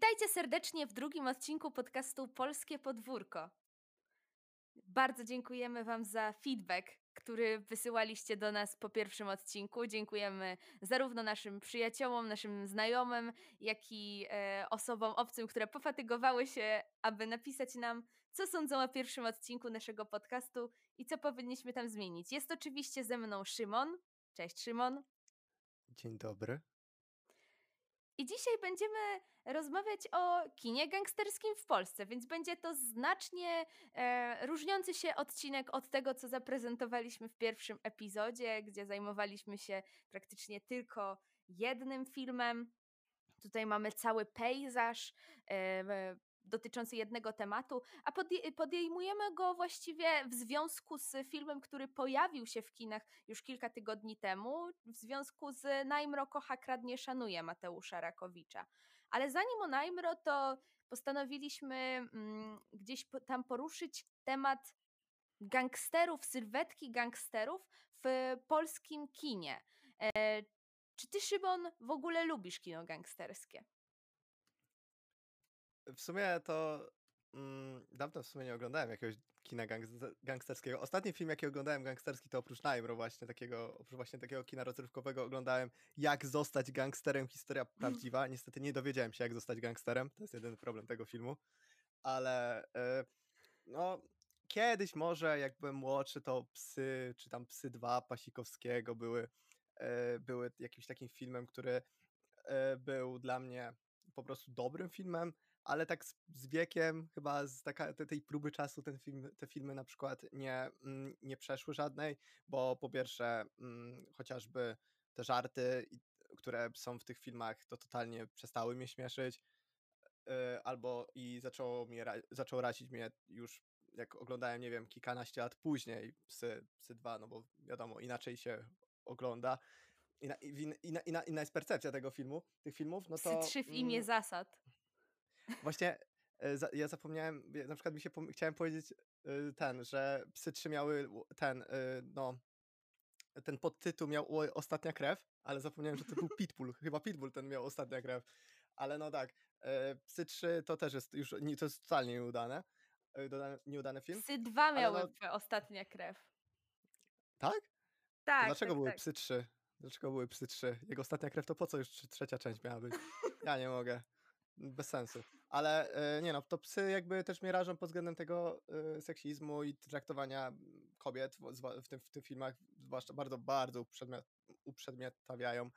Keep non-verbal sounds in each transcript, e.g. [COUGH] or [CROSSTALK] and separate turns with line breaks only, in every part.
Witajcie serdecznie w drugim odcinku podcastu Polskie Podwórko. Bardzo dziękujemy Wam za feedback, który wysyłaliście do nas po pierwszym odcinku. Dziękujemy zarówno naszym przyjaciołom, naszym znajomym, jak i e, osobom obcym, które pofatygowały się, aby napisać nam, co sądzą o pierwszym odcinku naszego podcastu i co powinniśmy tam zmienić. Jest oczywiście ze mną Szymon. Cześć Szymon.
Dzień dobry.
I dzisiaj będziemy rozmawiać o kinie gangsterskim w Polsce, więc będzie to znacznie e, różniący się odcinek od tego, co zaprezentowaliśmy w pierwszym epizodzie, gdzie zajmowaliśmy się praktycznie tylko jednym filmem. Tutaj mamy cały pejzaż, e, dotyczący jednego tematu, a podejmujemy go właściwie w związku z filmem, który pojawił się w kinach już kilka tygodni temu, w związku z Najmro kocha, kradnie, szanuje Mateusza Rakowicza. Ale zanim o Najmro, to postanowiliśmy mm, gdzieś po, tam poruszyć temat gangsterów, sylwetki gangsterów w polskim kinie. E, czy ty, Szymon, w ogóle lubisz kino gangsterskie?
W sumie to mm, dawno w sumie nie oglądałem jakiegoś kina gangsterskiego. Ostatni film, jaki oglądałem gangsterski, to oprócz Nightmare właśnie takiego, oprócz właśnie takiego kina rozrywkowego oglądałem Jak zostać gangsterem, historia [LAUGHS] prawdziwa. Niestety nie dowiedziałem się, jak zostać gangsterem. To jest jeden problem tego filmu. Ale yy, no, kiedyś może, jak byłem młodszy, to Psy, czy tam Psy 2 Pasikowskiego były, yy, były jakimś takim filmem, który yy, był dla mnie po prostu dobrym filmem, ale tak z, z wiekiem, chyba z taka, te, tej próby czasu ten film, te filmy na przykład nie, mm, nie przeszły żadnej, bo po pierwsze mm, chociażby te żarty, które są w tych filmach, to totalnie przestały mnie śmieszyć, yy, albo i zaczęło, mnie, zaczęło razić mnie już jak oglądałem, nie wiem, kilkanaście lat później Psy, Psy 2, no bo wiadomo, inaczej się ogląda, inna, inna, inna, inna jest percepcja tego filmu, tych filmów, no to...
Psy 3 w imię mm, zasad.
Właśnie e, ja zapomniałem, na przykład mi się chciałem powiedzieć y, ten, że psy trzy miały ten, y, no, ten podtytuł miał Ostatnia krew, ale zapomniałem, że to był [LAUGHS] Pitbull. Chyba Pitbull ten miał Ostatnia krew. Ale no tak, e, Psy 3 to też jest już, to jest totalnie nieudane, e, nieudany film.
Psy 2 miały no... Ostatnia krew.
Tak?
Tak.
To dlaczego
tak,
były
tak.
Psy 3? Dlaczego były Psy 3? Jego Ostatnia krew to po co już trzecia część miała być? Ja nie mogę bez sensu. Ale e, nie no, to psy jakby też mnie rażą pod względem tego e, seksizmu i traktowania kobiet w, tym, w tych filmach, zwłaszcza bardzo, bardzo uprzedmiotawiają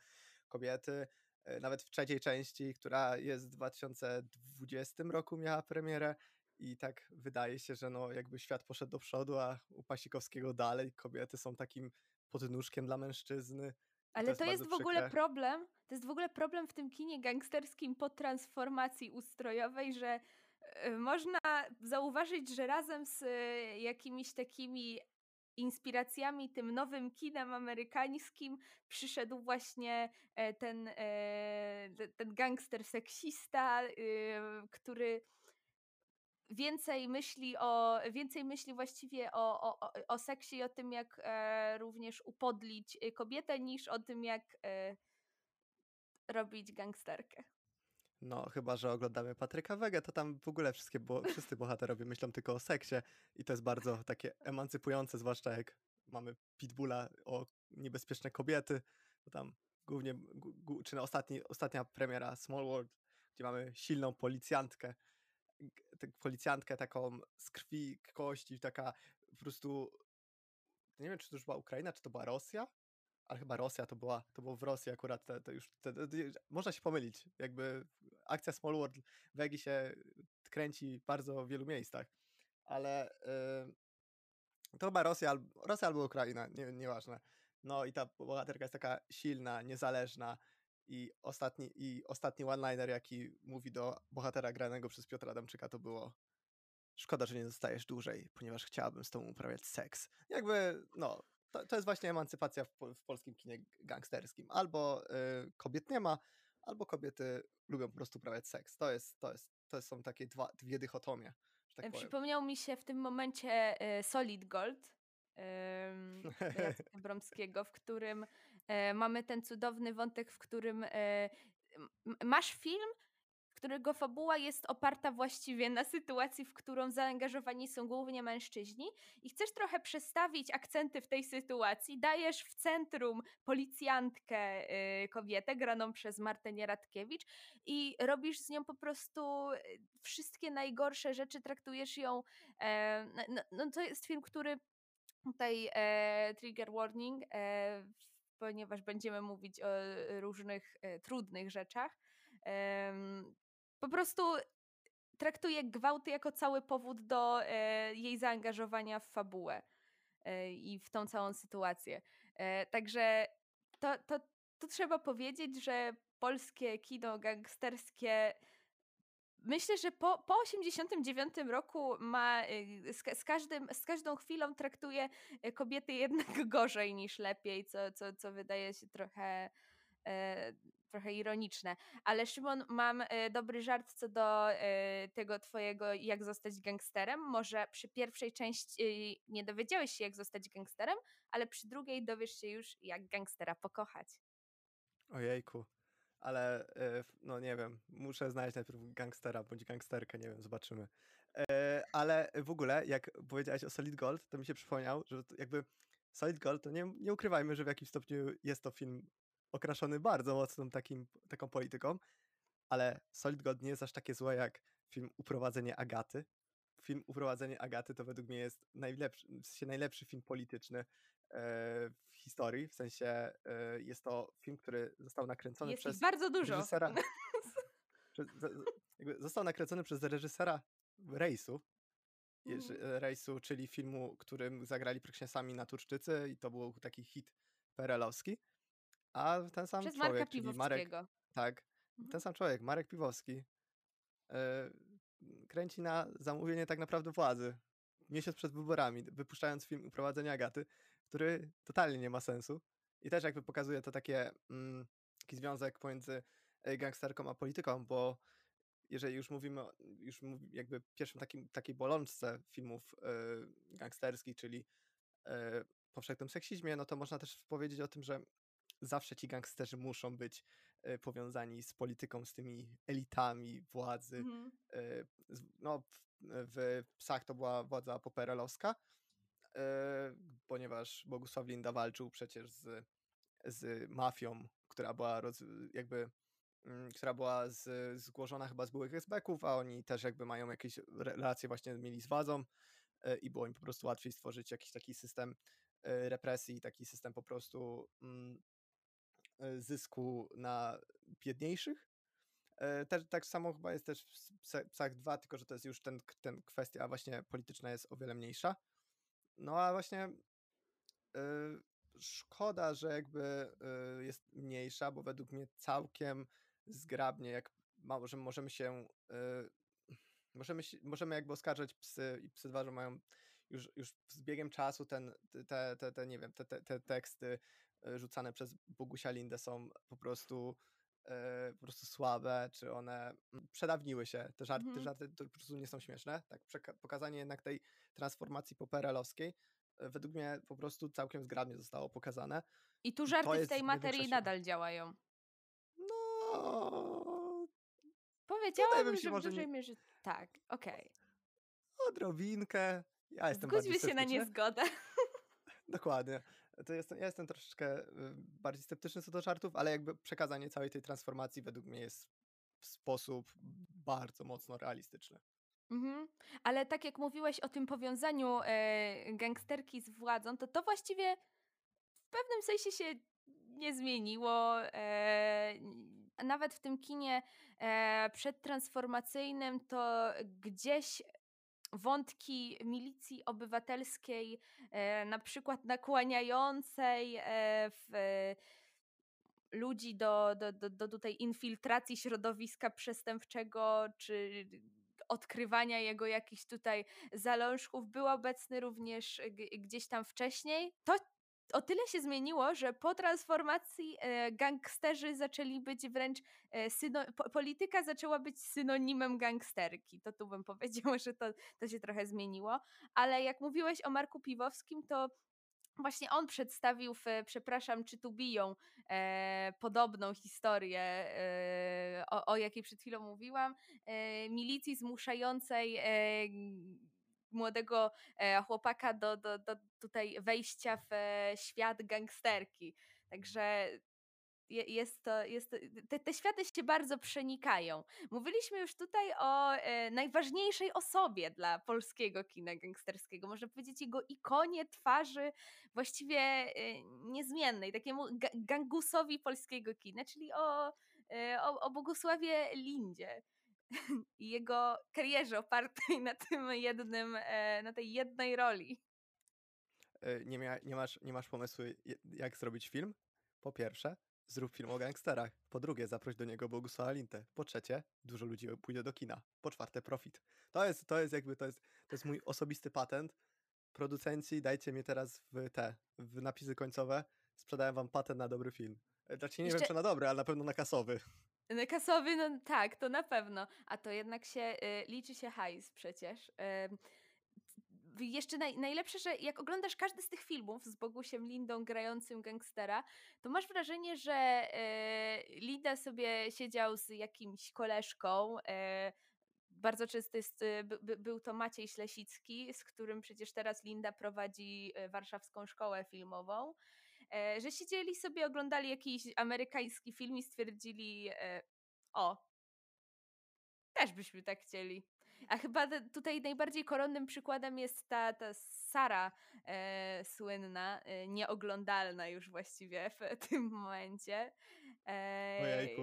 kobiety. E, nawet w trzeciej części, która jest w 2020 roku miała premierę i tak wydaje się, że no jakby świat poszedł do przodu, a u Pasikowskiego dalej kobiety są takim podnóżkiem dla mężczyzny.
Ale to jest, to jest w ogóle problem, to jest w ogóle problem w tym kinie gangsterskim po transformacji ustrojowej, że e, można zauważyć, że razem z e, jakimiś takimi inspiracjami tym nowym kinem amerykańskim przyszedł właśnie e, ten, ten gangster seksista, który więcej myśli o, więcej myśli właściwie o, o, o seksie i o tym, jak również upodlić kobietę, niż o tym, jak robić gangsterkę.
No, chyba, że oglądamy Patryka Wege, to tam w ogóle wszystkie, bo wszyscy bohaterowie [LAUGHS] myślą tylko o seksie i to jest bardzo takie emancypujące, zwłaszcza jak mamy Pitbulla o niebezpieczne kobiety, tam głównie, czy na ostatni, ostatnia premiera Small World, gdzie mamy silną policjantkę, policjantkę taką z krwi, kości, taka po prostu, nie wiem, czy to już była Ukraina, czy to była Rosja, ale chyba Rosja to była, to było w Rosji akurat, to, to już, to, to, można się pomylić, jakby akcja Small World Wegi się kręci w bardzo wielu miejscach, ale yy, to chyba Rosja, Rosja albo Ukraina, nie, nieważne. No i ta bohaterka jest taka silna, niezależna i ostatni, i ostatni one-liner, jaki mówi do bohatera granego przez Piotra Adamczyka, to było szkoda, że nie zostajesz dłużej, ponieważ chciałabym z tobą uprawiać seks. Jakby, no, to, to jest właśnie emancypacja w, w polskim kinie gangsterskim. Albo y, kobiet nie ma, albo kobiety lubią po prostu uprawiać seks. To, jest, to, jest, to są takie dwa, dwie dychotomie. Tak
Przypomniał mi się w tym momencie y, Solid Gold [LAUGHS] Bromskiego, w którym mamy ten cudowny wątek, w którym y, masz film, którego fabuła jest oparta właściwie na sytuacji, w którą zaangażowani są głównie mężczyźni i chcesz trochę przestawić akcenty w tej sytuacji, dajesz w centrum policjantkę y, kobietę graną przez Martę Nieradkiewicz i robisz z nią po prostu wszystkie najgorsze rzeczy, traktujesz ją, e, no, no to jest film, który tutaj e, trigger warning, e, ponieważ będziemy mówić o różnych e, trudnych rzeczach. Po prostu traktuje gwałty jako cały powód do e, jej zaangażowania w fabułę e, i w tą całą sytuację. Także to, to, to trzeba powiedzieć, że polskie kino gangsterskie Myślę, że po, po 89 roku ma y, z, z, każdym, z każdą chwilą traktuje y, kobiety jednak [LAUGHS] gorzej niż lepiej, co, co, co wydaje się trochę, e, trochę ironiczne. Ale Szymon, mam e, dobry żart co do e, tego twojego jak zostać gangsterem. Może przy pierwszej części nie dowiedziałeś się jak zostać gangsterem, ale przy drugiej dowiesz się już jak gangstera pokochać.
Ojejku ale e, no nie wiem, muszę znaleźć najpierw gangstera bądź gangsterkę, nie wiem, zobaczymy. E, ale w ogóle, jak powiedziałeś o Solid Gold, to mi się przypomniał, że jakby Solid Gold, to nie, nie ukrywajmy, że w jakimś stopniu jest to film okraszony bardzo mocną takim, taką polityką, ale Solid Gold nie jest aż takie złe jak film Uprowadzenie Agaty. Film Uprowadzenie Agaty to według mnie jest najlepszy, w sensie najlepszy film polityczny w historii, w sensie e, jest to film, który został nakręcony
jest
przez
bardzo dużo.
reżysera. [LAUGHS] przez, został nakręcony przez reżysera rejsu. Mhm. Rejsu, czyli filmu, którym zagrali praktycznie sami naturszczycy i to był taki hit perelowski. A ten sam
przez
człowiek,
Marka
czyli Marek, tak, mhm. ten sam człowiek, Marek Piwowski, e, kręci na zamówienie tak naprawdę władzy. Miesiąc przed wyborami, wypuszczając film Uprowadzenie Agaty, który totalnie nie ma sensu. I też jakby pokazuje to takie, mm, taki związek pomiędzy e, gangsterką a polityką, bo jeżeli już mówimy, już jakby pierwszym takim, takiej bolączce filmów y, gangsterskich, czyli y, powszechnym seksizmie, no to można też powiedzieć o tym, że zawsze ci gangsterzy muszą być y, powiązani z polityką, z tymi elitami władzy. Mm. Y, no, w, w, Psach to była władza poperelowska, E, ponieważ Bogusław Linda walczył przecież z, z mafią, która była roz, jakby mm, która była z, zgłoszona chyba z byłych esbeków, a oni też jakby mają jakieś relacje właśnie mieli z władzą e, i było im po prostu łatwiej stworzyć jakiś taki system e, represji, taki system po prostu mm, zysku na biedniejszych. Też, tak samo chyba jest też w Psach 2, tylko że to jest już ten, ten kwestia właśnie polityczna jest o wiele mniejsza. No a właśnie yy, szkoda, że jakby yy, jest mniejsza, bo według mnie całkiem zgrabnie, jak możemy, możemy się yy, możemy, możemy jakby oskarżać psy i psy dwa, że mają już, już z biegiem czasu ten, te, te, te, nie wiem, te, te, te teksty rzucane przez Bogusia Lindę są po prostu po prostu słabe, czy one mm, przedawniły się. Te żarty, mm. te żarty po prostu nie są śmieszne. Tak, pokazanie jednak tej transformacji poperelowskiej e, według mnie po prostu całkiem zgrabnie zostało pokazane.
I tu żarty w tej materii nadal działają.
No.
Powiedziałabym, że w dużej nie... mierze tak, okej. Okay.
Odrobinkę. Ja jestem
Zgódźmy się na niezgodę.
Dokładnie. To jestem, ja jestem troszeczkę y, bardziej sceptyczny co do żartów, ale jakby przekazanie całej tej transformacji według mnie jest w sposób bardzo mocno realistyczny.
Mhm. Ale tak jak mówiłeś o tym powiązaniu e, gangsterki z władzą, to to właściwie w pewnym sensie się nie zmieniło. E, nawet w tym kinie e, przedtransformacyjnym to gdzieś wątki milicji obywatelskiej, e, na przykład nakłaniającej e, w ludzi do, do, do, do tutaj infiltracji środowiska przestępczego, czy odkrywania jego jakichś tutaj zalążków był obecny również gdzieś tam wcześniej. To o tyle się zmieniło, że po transformacji e, gangsterzy zaczęli być wręcz e, polityka zaczęła być synonimem gangsterki. To tu bym [LAUGHS] powiedziała, że to, to się trochę zmieniło. Ale jak mówiłeś o Marku Piwowskim, to Właśnie on przedstawił w Przepraszam, czy tu biją e, podobną historię, e, o, o, jakiej przed chwilą mówiłam, e, milicji zmuszającej e, młodego e, chłopaka do, do, do tutaj wejścia w e, świat gangsterki. Także jest to, jest to, te, te światy się bardzo przenikają. Mówiliśmy już tutaj o e, najważniejszej osobie dla polskiego kina gangsterskiego, można powiedzieć jego ikonie twarzy właściwie e, niezmiennej, takiemu ga gangusowi polskiego kina, czyli o, e, o, o Bogusławie Lindzie [LAUGHS] i jego karierze opartej na tym jednym, e, na tej jednej roli.
E, nie, mia, nie, masz, nie masz pomysłu, jak zrobić film? Po pierwsze, Zrób film o gangsterach. Po drugie, zaproś do niego Bogusława Lintę. Po trzecie, dużo ludzi pójdzie do kina. Po czwarte, profit. To jest, to jest jakby, to jest, to jest mój osobisty patent. Producenci, dajcie mi teraz w te, w napisy końcowe. Sprzedałem wam patent na dobry film. E, znaczy nie Jeszcze... wiem, czy na dobry, ale na pewno na kasowy.
Kasowy, no tak, to na pewno. A to jednak się y, liczy się hajs przecież. Y, jeszcze naj, najlepsze, że jak oglądasz każdy z tych filmów z Bogusiem Lindą grającym gangstera, to masz wrażenie, że e, Linda sobie siedział z jakimś koleżką. E, bardzo często jest, e, by, był to Maciej Ślesicki, z którym przecież teraz Linda prowadzi warszawską szkołę filmową. E, że siedzieli sobie, oglądali jakiś amerykański film i stwierdzili: e, O, też byśmy tak chcieli. A chyba tutaj najbardziej koronnym przykładem jest ta, ta Sara e, słynna, e, nieoglądalna już właściwie w [LAUGHS] tym momencie.
E, Ojejku.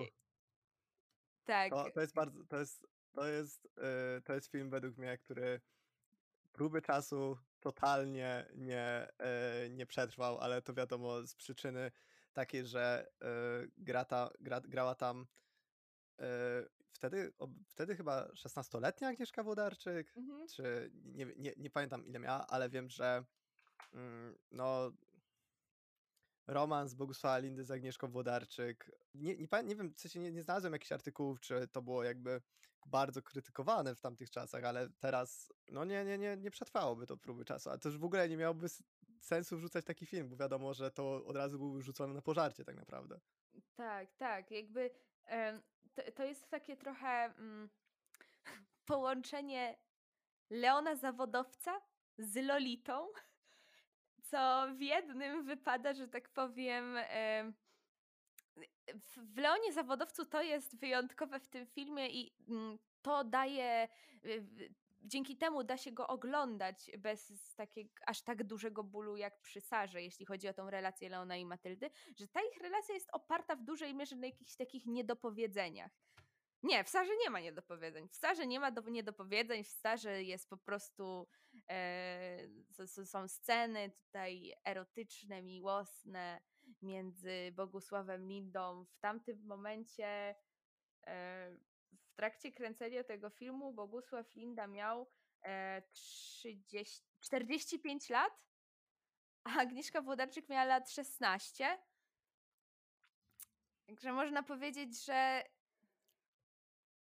Tak.
To, to jest bardzo, to jest, to jest, e, to jest film według mnie, który próby czasu totalnie nie, e, nie przetrwał, ale to wiadomo z przyczyny takiej, że e, gra ta, gra, grała tam wtedy, wtedy chyba 16-letnia Agnieszka Włodarczyk, mhm. czy nie, nie, nie pamiętam ile miała, ale wiem, że mm, no romans Bogusława Lindy z Agnieszką Włodarczyk. Nie, nie, nie wiem, w sensie nie, nie znalazłem jakichś artykułów, czy to było jakby bardzo krytykowane w tamtych czasach, ale teraz no nie, nie, nie, nie przetrwałoby to próby czasu, to już w ogóle nie miałoby sensu wrzucać taki film, bo wiadomo, że to od razu byłby rzucony na pożarcie tak naprawdę.
Tak, tak, jakby to, to jest takie trochę mm, [LAUGHS] połączenie Leona zawodowca z Lolitą, co w jednym wypada, że tak powiem. w Leonie Zawodowcu to jest wyjątkowe w tym filmie i mm, to daje dzięki temu da się go oglądać bez takiego aż tak dużego bólu jak przy Sarze, jeśli chodzi o tą relację Leona i Matyldy, że ta ich relacja jest oparta w dużej mierze na jakichś takich niedopowiedzeniach. Nie, w Sarze nie ma niedopowiedzeń. W Sarze nie ma do, niedopowiedzeń, w Sarze jest po prostu są sceny tutaj erotyczne, miłosne między Bogusławem Lindą. W tamtym momencie e, w trakcie kręcenia tego filmu Bogusław Linda miał e, 30, 45 lat, a Agnieszka Włodarczyk miała lat 16. Także można powiedzieć, że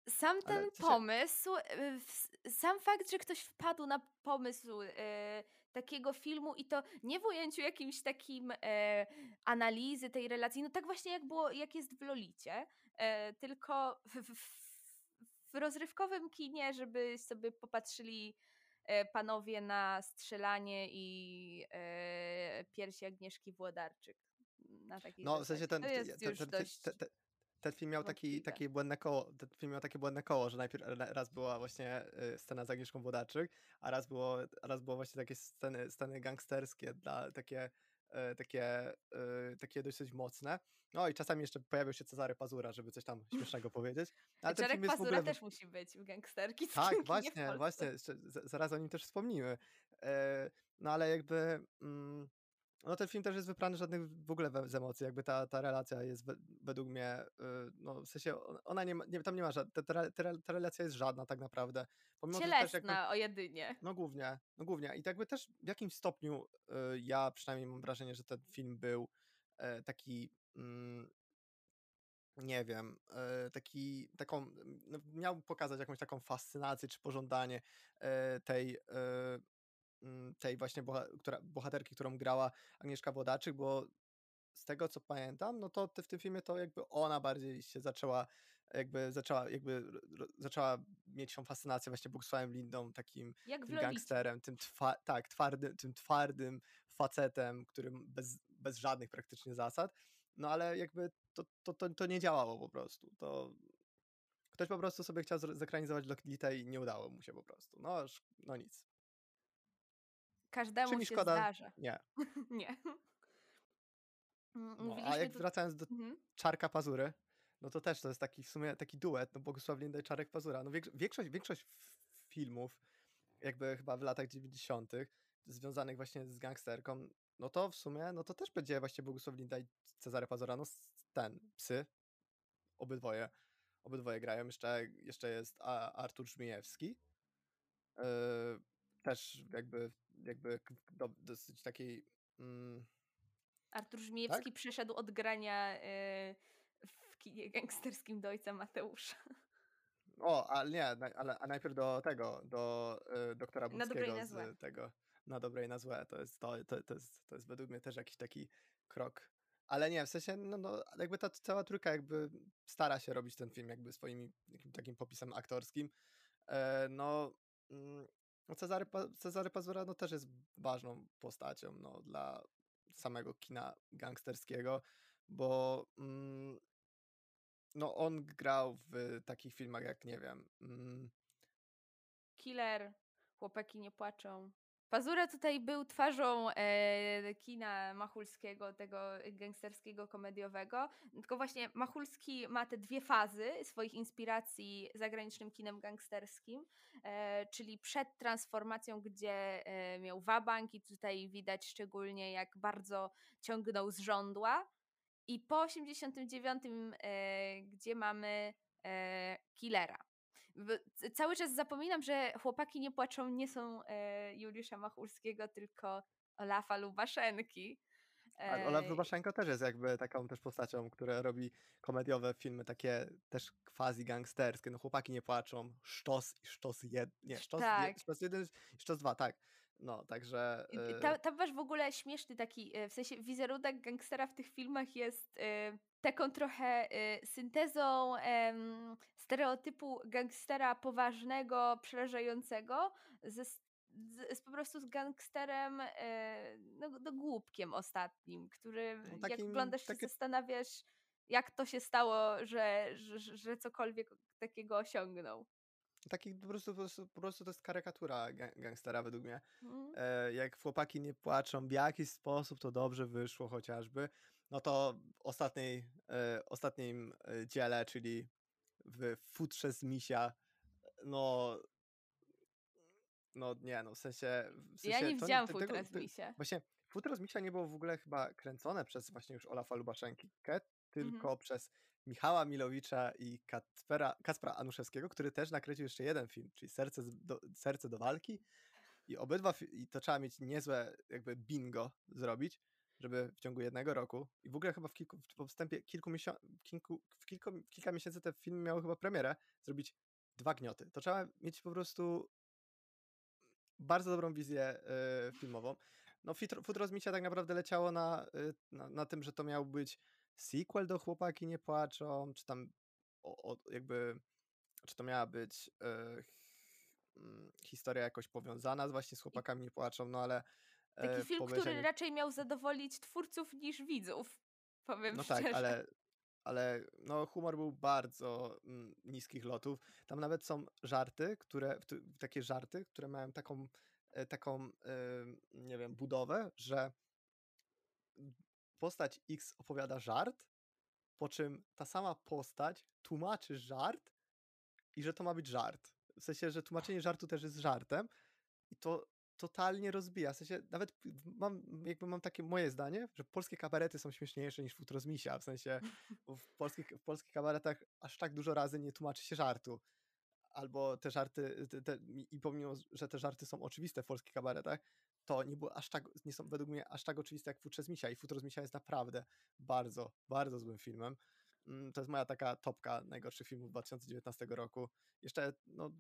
sam ten pomysł, sam fakt, że ktoś wpadł na pomysł e, takiego filmu i to nie w ujęciu jakimś takim e, analizy tej relacji, no tak właśnie jak było, jak jest w Lolicie, e, tylko w, w, w rozrywkowym kinie, żeby sobie popatrzyli e, panowie na strzelanie i e, piersi Agnieszki Włodarczyk. Na
no, w sensie ten, to jest ten, ten. Ten, ten film miał taki, takie błędne koło, ten film miał takie błędne koło, że najpierw raz była właśnie y, scena z Agnieszką Włodarczyk, a raz było, raz było właśnie takie sceny, sceny gangsterskie, dla, takie, y, takie, y, takie dosyć mocne. No i czasami jeszcze pojawił się Cezary Pazura, żeby coś tam śmiesznego [LAUGHS] powiedzieć.
Ale Czarek Pazura ogóle... też musi być w gangsterki. [LAUGHS]
Tak, właśnie, właśnie, zaraz o nim też wspomnimy. No ale jakby... Mm, no ten film też jest wyprany żadnych w ogóle z emocji, jakby ta, ta relacja jest według mnie, y, no w sensie ona nie ma, nie, tam nie ma żadnej, ta, ta, ta, relacja jest żadna tak naprawdę.
Pomimo, Cielesna jakby, o jedynie.
No głównie, no głównie i tak jakby też w jakimś stopniu y, ja przynajmniej mam wrażenie, że ten film był y, taki mm, nie wiem, taki, taką, no, miał pokazać jakąś taką fascynację czy pożądanie tej mm, tej właśnie boha która bohaterki, którą grała Agnieszka Włodarczyk, bo z tego co pamiętam, no to w tym filmie to jakby ona bardziej się zaczęła jakby zaczęła jakby zaczęła mieć tą fascynację właśnie Bogusławem Lindą, takim tym gangsterem, tym twa tak, twardym tym twardym facetem, którym bez bez żadnych praktycznie zasad. No ale jakby to to to to nie działało po prostu. To ktoś po prostu sobie chciał zekranizować Lolitę i nie udało mu się po prostu. No no nic. Czy
Każdemu
mi
się
szkoda?
zdarza.
Nie. [LAUGHS]
Nie.
No, a jak wracając do
mhm.
Czarka Pazury, no to też to jest taki w sumie taki duet, no Bogusław Linda i Czarek Pazura. No większo większość większość filmów jakby chyba w latach 90. związanych właśnie z gangsterką, no to w sumie, no to też będzie właśnie Bogusław Linda i Cezary Pazura, no ten, Psy. Obydwoje obydwoje grają. Jeszcze jeszcze jest Artur Żmijewski. Yy, też jakby jakby do dosyć takiej, mm
Artur
Tak?
Żmijewski przeszedł od grania, yy, w kinie gangsterskim do Ojca Mateusza.
O, ale nie, ale a najpierw do tego, do, y, Doktora Bockiego
na
z tego Na dobre i na złe. To jest to to to jest to jest według mnie też jakiś taki krok. Ale nie, w sensie, no no jakby ta cała trójka jakby stara się robić ten film jakby jakim takim popisem aktorskim. E, no, mm, no Cezary Cezary Pazura no też jest ważną postacią, no dla samego kina gangsterskiego, bo, mm no on grał w takich filmach jak, nie wiem, mm
Killer, Chłopaki nie płaczą. Pazura tutaj był twarzą, e, kina Machulskiego, tego gangsterskiego, komediowego. Tylko właśnie Machulski ma te dwie fazy swoich inspiracji zagranicznym kinem gangsterskim, e, czyli przed transformacją, gdzie, e, miał wabank i tutaj widać szczególnie jak bardzo ciągnął z żądła i po 89, e, gdzie mamy, e, Killera. Cały czas zapominam, że Chłopaki nie płaczą nie są, e, Juliusza Machulskiego, tylko Olafa Lubaszenki.
A Olaf
E
Lubaszenko też jest jakby taką też postacią, która robi komediowe filmy takie też quasi gangsterskie. No Chłopaki nie płaczą, Sztos i Sztos jed nie,
Sz
Sztos
tak.
Sztos 1 i Sztos 2, tak. No, także, y
ta tam masz w ogóle śmieszny taki, e, w sensie wizerunek gangstera w tych filmach jest, taką trochę, y, syntezą, em, stereotypu gangstera poważnego, przerażającego ze z z po prostu z gangsterem, e, no no głupkiem ostatnim, który
No
jak
takim
oglądasz się
takie
zastanawiasz, jak to się stało, że że że cokolwiek takiego osiągnął.
Taki po prostu po prostu po prostu to jest karykatura ga gangstera według mnie.
Mhm.
E, jak Chłopaki nie płaczą, w jakiś sposób to dobrze wyszło chociażby, no to w ostatniej e, ostatnim, e, dziele, czyli w Futrze z Misia, no no nie no, w sensie w
Ja
sensie
nie
to
widziałam
te tego
Futra z Misia.
właśnie Futro z Misia nie było w ogóle chyba kręcone przez właśnie już Olafa Lubaszenkę,
Mhm.
tylko przez Michała Milowicza i Kacpera Kacpra Anuszewskiego, który też nakręcił jeszcze jeden film, czyli Serce do Serce do walki i obydwa i to trzeba mieć niezłe jakby bingo zrobić, żeby w ciągu jednego roku i w ogóle chyba w kilku w wstępie kilku misio kilku w kilku w kilka miesięcy te filmy miały chyba premierę, zrobić 2 gnioty. To trzeba mieć po prostu bardzo dobrą wizję, y, filmową. No Futro z Misia tak naprawdę leciało na, y, na na tym, że to miał być sequel do Chłopaki nie płaczą, czy tam o o jakby czy to miała być, y, historia jakoś powiązana z właśnie z Chłopakami nie płaczą, no ale,
Taki
e,
film, który raczej miał zadowolić twórców niż widzów, [LAUGHS] powiem
No tak,
szczerze.
ale ale no humor był bardzo, mm, niskich lotów. Tam nawet są żarty, które takie żarty, które mają taką, e, taką, nie wiem, budowę, że postać X opowiada żart, po czym ta sama postać tłumaczy żart i że to ma być żart. W sensie, że tłumaczenie żartu też jest żartem i to totalnie rozbija. W sensie nawet mam jakby mam takie moje zdanie, że polskie kabarety są śmieszniejsze niż Futro z Misia. W sensie, [LAUGHS] w polskich w polskich kabaretach aż tak dużo razy nie tłumaczy się żartu. Albo te żarty te te i pomimo, że te żarty są oczywiste w polskich kabaretach, to nie było aż tak nie są według mnie aż tak oczywiste jak w Futrze z Misia i Futro z Misia jest naprawdę bardzo, bardzo złym filmem. Mm, to jest moja taka topka najgorszych filmów 2019 roku. Jeszcze no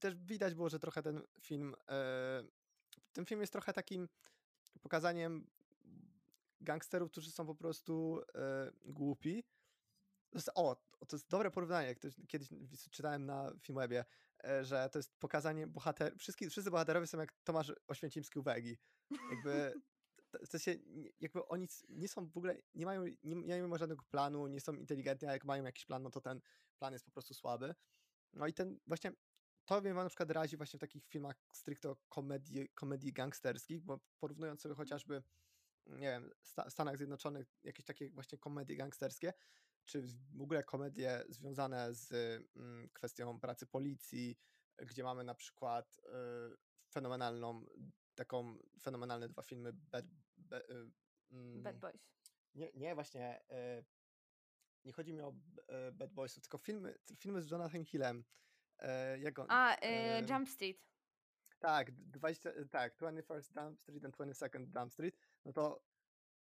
też widać było, że trochę ten film, e, ten film jest trochę takim pokazaniem gangsterów, którzy są po prostu e, głupi. O, to jest dobre porównanie. Ktoś, kiedyś czytałem na Filmwebie, e, że to jest pokazanie bohater... Wszyscy, wszyscy bohaterowie są jak Tomasz Oświęcimski u Wegi. Jakby [LAUGHS] w sensie, jakby oni nie są w ogóle, nie mają, nie, nie mają żadnego planu, nie są inteligentni, a jak mają jakiś plan, no to ten plan jest po prostu słaby. No i ten właśnie, to mnie na przykład razi właśnie w takich filmach stricte komedii, komedii gangsterskich, bo porównując sobie chociażby, nie wiem, w Stanach Zjednoczonych jakieś takie właśnie komedie gangsterskie, czy w ogóle komedie związane z mm, kwestią pracy policji, gdzie mamy na przykład y, fenomenalną taką fenomenalne dwa filmy Bad,
Bad, y, mm, Bad Boys.
Nie, nie właśnie y, nie chodzi mi o Bad Boysów, tylko filmy, filmy z Jonathan Hillem.
Jak on, A, Jump Street.
Tak, 20, tak, 21st Jump Street and 22nd Jump Street, no to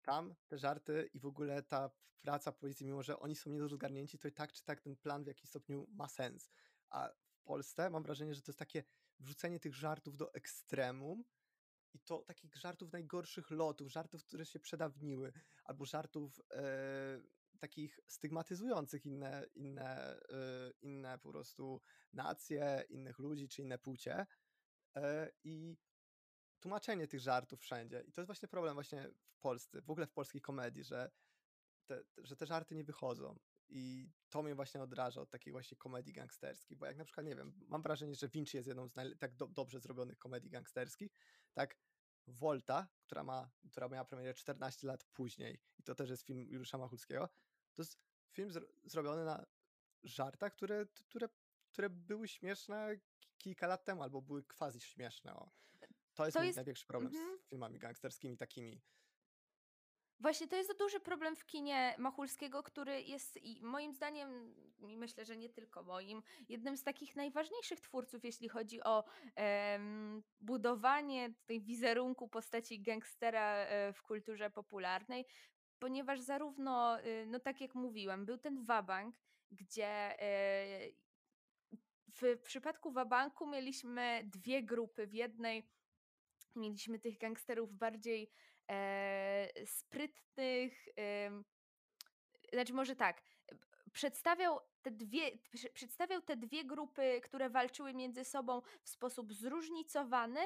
tam te żarty i w ogóle ta praca policji, mimo że oni są niedorozgarnięci, to i tak czy tak ten plan w jakiś stopniu ma sens. A w Polsce mam wrażenie, że to jest takie wrzucenie tych żartów do ekstremum, i to takich żartów najgorszych lotów, żartów, które się przedawniły, albo żartów e, takich stygmatyzujących inne, inne, e, inne po prostu nacje, innych ludzi czy inne płcie. E, I tłumaczenie tych żartów wszędzie. I to jest właśnie problem właśnie w Polsce, w ogóle w polskiej komedii, że te, że te żarty nie wychodzą. I to mnie właśnie odraża od takiej właśnie komedii gangsterskich, bo jak na przykład, nie wiem, mam wrażenie, że Vinci jest jedną z tak do dobrze zrobionych komedii gangsterskich, tak Volta, która, ma, która miała premierę 14 lat później i to też jest film Juliusza Machulskiego, to jest film zro zrobiony na żartach, które, które, które były śmieszne kilka lat temu, albo były quasi śmieszne. O. To jest to mój jest... największy problem mm -hmm. z mhm. filmami gangsterskimi takimi
Właśnie to jest duży problem w kinie Machulskiego, który jest i moim zdaniem, i myślę, że nie tylko moim, jednym z takich najważniejszych twórców, jeśli chodzi o em, budowanie tej wizerunku postaci gangstera e, w kulturze popularnej, ponieważ zarówno, y, no tak jak mówiłam, był ten Wabank, gdzie e, w przypadku Wabanku mieliśmy dwie grupy. W jednej mieliśmy tych gangsterów bardziej e, sprytnych, znaczy może tak, przedstawiał te, dwie, przedstawiał te dwie grupy, które walczyły między sobą w sposób zróżnicowany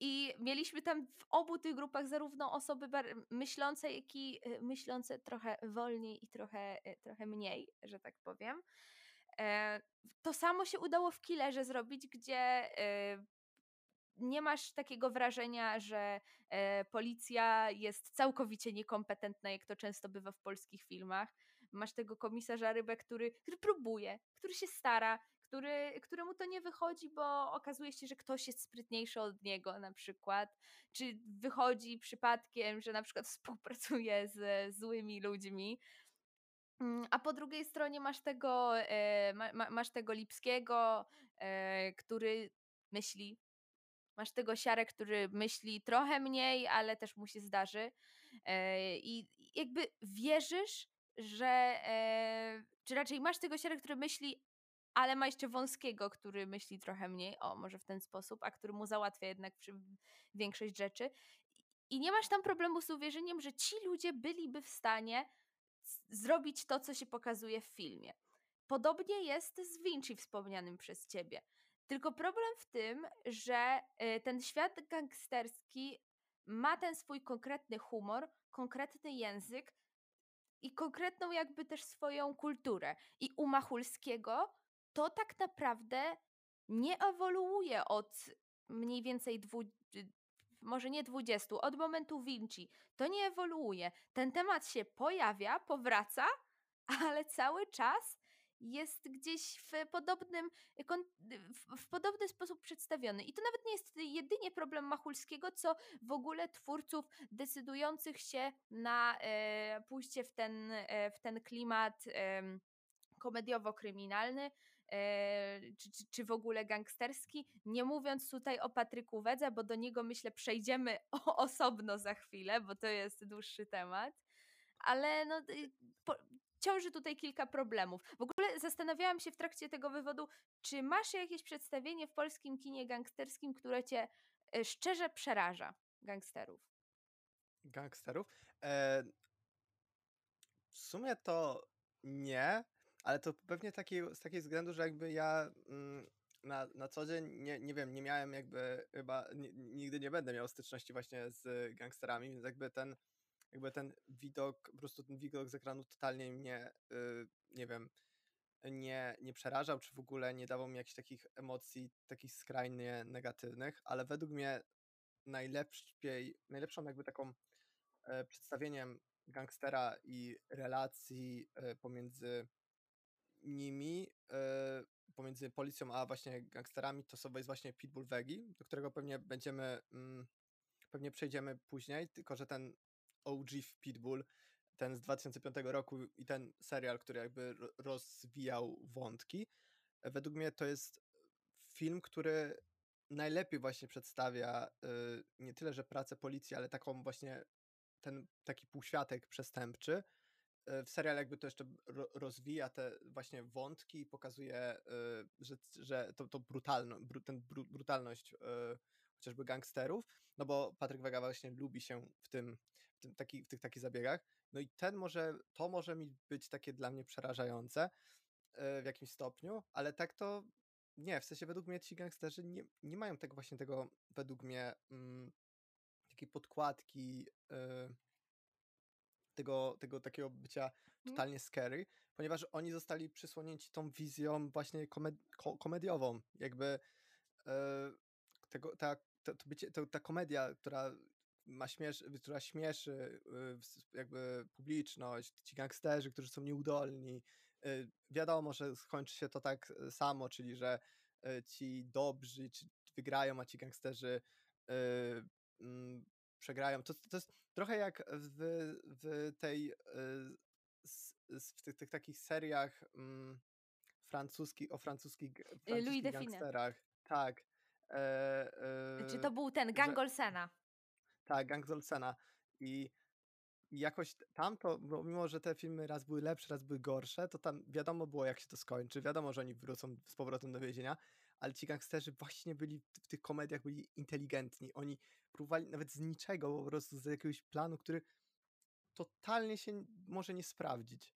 i mieliśmy tam w obu tych grupach zarówno osoby myślące, jak i e, myślące trochę wolniej i trochę, e, trochę mniej, że tak powiem. E, to samo się udało w Killerze zrobić, gdzie nie masz takiego wrażenia, że e, policja jest całkowicie niekompetentna, jak to często bywa w polskich filmach. Masz tego komisarza Rybę, który, który próbuje, który się stara, który, któremu to nie wychodzi, bo okazuje się, że ktoś jest sprytniejszy od niego na przykład, czy wychodzi przypadkiem, że na przykład [LAUGHS] współpracuje z złymi ludźmi. Mm, a po drugiej stronie masz tego, e, ma, masz tego Lipskiego, e, który myśli, Masz tego siarę, który myśli trochę mniej, ale też mu się zdarzy. E, I jakby wierzysz, że. Czy raczej masz tego siarę, który myśli, ale ma jeszcze wąskiego, który myśli trochę mniej, o może w ten sposób, a który mu załatwia jednak większość rzeczy. I nie masz tam problemu z uwierzeniem, że ci ludzie byliby w stanie zrobić to, co się pokazuje w filmie. Podobnie jest z Vinci wspomnianym przez ciebie. Tylko problem w tym, że y, ten świat gangsterski ma ten swój konkretny humor, konkretny język i konkretną jakby też swoją kulturę. I u Machulskiego to tak naprawdę nie ewoluuje od mniej więcej dwu, może nie 20, od momentu Vinci. To nie ewoluuje. Ten temat się pojawia, powraca, [LAUGHS] ale cały czas jest gdzieś w podobnym, w podobny sposób przedstawiony. I to nawet nie jest jedynie problem Machulskiego, co w ogóle twórców decydujących się na e, pójście w ten, e, w ten klimat e, komediowo-kryminalny, czy, czy, czy, w ogóle gangsterski. Nie mówiąc tutaj o Patryku Wedze, bo do niego myślę przejdziemy [LAUGHS] osobno za chwilę, bo to jest dłuższy temat. Ale no, y, po, ciąży tutaj kilka problemów. W ogóle zastanawiałam się w trakcie tego wywodu, czy masz jakieś przedstawienie w polskim kinie gangsterskim, które cię e, szczerze przeraża gangsterów?
Gangsterów? E, w sumie to nie, ale to pewnie taki, z takiego względu, że jakby ja mm, na, na co dzień nie, nie wiem, nie miałem jakby chyba ni- nigdy nie będę miał styczności właśnie z gangsterami, więc jakby ten jakby ten widok, po prostu ten widok z ekranu totalnie mnie, y, nie wiem, nie, nie przerażał, czy w ogóle nie dawał mi jakichś takich emocji, takich skrajnie negatywnych, ale według mnie najlepiej, najlepszą jakby taką e, przedstawieniem gangstera i relacji e, pomiędzy nimi, e, pomiędzy policją a właśnie gangsterami, to sobie jest właśnie Pitbull Wegi, do którego pewnie będziemy, mm, pewnie przejdziemy później, tylko że ten OG w Pitbull, ten z 2005 roku i ten serial, który jakby ro- rozwijał wątki, e, według mnie to jest film, który najlepiej właśnie przedstawia y, nie tyle, że pracę policji, ale taką właśnie ten taki półświatek przestępczy. Y, W serial jakby to jeszcze ro- rozwija te właśnie wątki i pokazuje, y, że, że to, to brutalno, bru, ten bru, brutalność y, chociażby gangsterów, no bo Patryk Wega właśnie lubi się w tym, w, tym taki, w tych takich zabiegach. No i ten może, to może mi być takie dla mnie przerażające w jakimś stopniu, ale tak to nie, w sensie według mnie ci gangsterzy nie, nie mają tego właśnie tego, według mnie, mm, takiej podkładki, y, tego, tego takiego bycia
Mm.
totalnie scary, ponieważ oni zostali przysłonięci tą wizją właśnie komed ko komediową, jakby e, tego, ta, to, to bycie, to, ta komedia, która ma śmiesz, która śmieszy y, jakby publiczność, ci gangsterzy, którzy są nieudolni. y, Wiadomo, że skończy się to tak e, samo, czyli że e, ci dobrzy wygrają, a ci gangsterzy mm, przegrają. To, to jest trochę jak w, w tej y, s- w tych, tych takich seriach mm, francuskich, o francuskich,
Louis
francuskich
Define.
gangsterach. Tak. E,
Czy
e,
to był ten
że-
Gang Olsena?
tak, Gang z Olsena. I jakoś t- tam to, bo mimo że te filmy raz były lepsze, raz były gorsze, to tam wiadomo było, jak się to skończy. Wiadomo, że oni wrócą z powrotem do więzienia, ale ci gangsterzy właśnie byli w, tych komediach byli inteligentni. Oni próbowali nawet z niczego, po prostu z jakiegoś planu, który totalnie się może nie sprawdzić.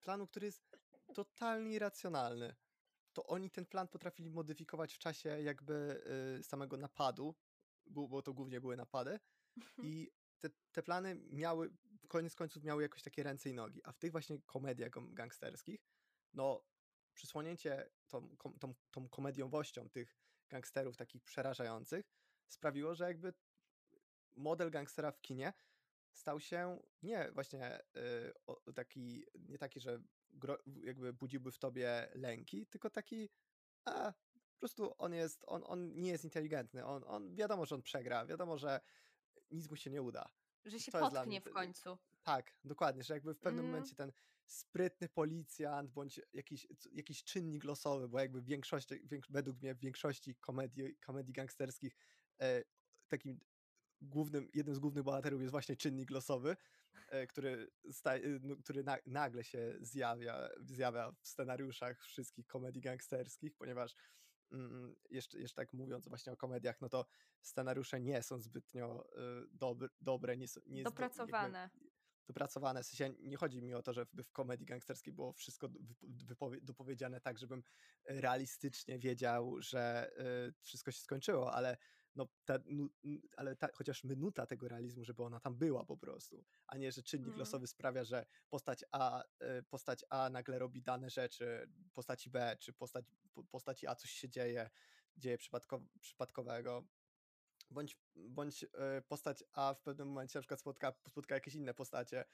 Planu, który jest totalnie irracjonalny. To oni ten plan potrafili modyfikować w czasie jakby y, samego napadu, bo, to głównie były napady. I [LAUGHS] te, te plany miały, koniec końców miały jakoś takie ręce i nogi, a w tych właśnie komediach gangsterskich, no przysłonięcie tą, tą, tą komediowością tych gangsterów takich przerażających sprawiło, że jakby model gangstera w kinie stał się nie właśnie y, taki, nie taki, że gro, jakby budziłby w tobie lęki, tylko taki, a po prostu on jest, on, on nie jest inteligentny, on, on wiadomo, że on przegra, wiadomo, że nic mu się nie uda.
Że się
To
potknie w końcu.
Tak, dokładnie, że jakby w pewnym
Mm.
momencie ten sprytny policjant bądź jakiś, jakiś czynnik losowy, bo jakby w większości, więk- według mnie w większości komedii, komedii gangsterskich e, takim głównym, jednym z głównych bohaterów jest właśnie czynnik losowy, e, który, e, no, który na, nagle się zjawia, zjawia w scenariuszach wszystkich komedii gangsterskich, ponieważ jeszcze, jeszcze tak mówiąc właśnie o komediach, no to scenariusze nie są zbytnio e, dobre, dobre nie są, nie jest do- jakby
Dopracowane.
dopracowane. W sensie nie chodzi mi o to, żeby w komedii gangsterskiej było wszystko dopowiedziane tak, żebym realistycznie wiedział, że y, wszystko się skończyło, ale no, ta, nu, ale ta, chociaż minuta tego realizmu, żeby ona tam była po prostu, a nie, że czynnik
Mm.
losowy sprawia, że postać A, y, postać A nagle robi dane rzeczy, postaci B, czy postać, po- postaci A coś się dzieje, dzieje przypadko, przypadkowego, bądź, bądź y, postać A w pewnym momencie na przykład spotka, spotka jakieś inne postacie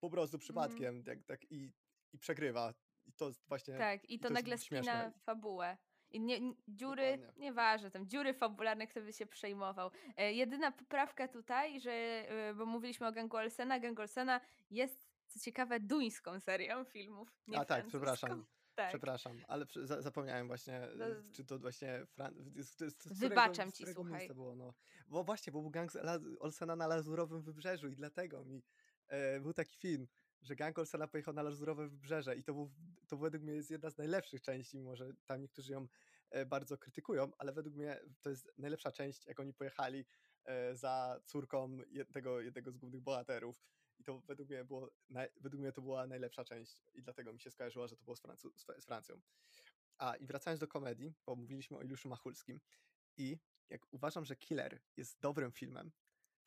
po prostu
Mhm.
przypadkiem tak, tak, i, i przegrywa. I to jest właśnie
Tak, i
i
to
to
nagle
śmieszne.
spina fabułę. I nie, dziury,
Dokładnie.
nieważne, tam dziury fabularne, kto by się przejmował. E, jedyna poprawka tutaj, że, e, bo mówiliśmy o Gangu Olsena, Gang Olsena jest, co ciekawe, duńską serią filmów, nie
A tak, przepraszam, [LAUGHS]
Tak.
przepraszam, ale przy, za, zapomniałem właśnie,
No,
y, czy to właśnie Fran... z- z- z- którego-
Wybaczam
z
ci,
którego
słuchaj.
było, no. Bo właśnie, bo był gang Olsena na Lazurowym Wybrzeżu i dlatego mi e, był taki film, że gang Olsena pojechał na Lazurowe Wybrzeże i to, był, to według mnie jest jedna z najlepszych części, mimo że tam niektórzy ją e, bardzo krytykują, ale według mnie to jest najlepsza część, jak oni pojechali e, za córką jednego, jednego z głównych bohaterów. I to według mnie, było, według mnie to była najlepsza część i dlatego mi się skojarzyło, że to było z, Francu z Francją. A i wracając do komedii, bo mówiliśmy o Iluszu Machulskim i jak uważam, że Killer jest dobrym filmem,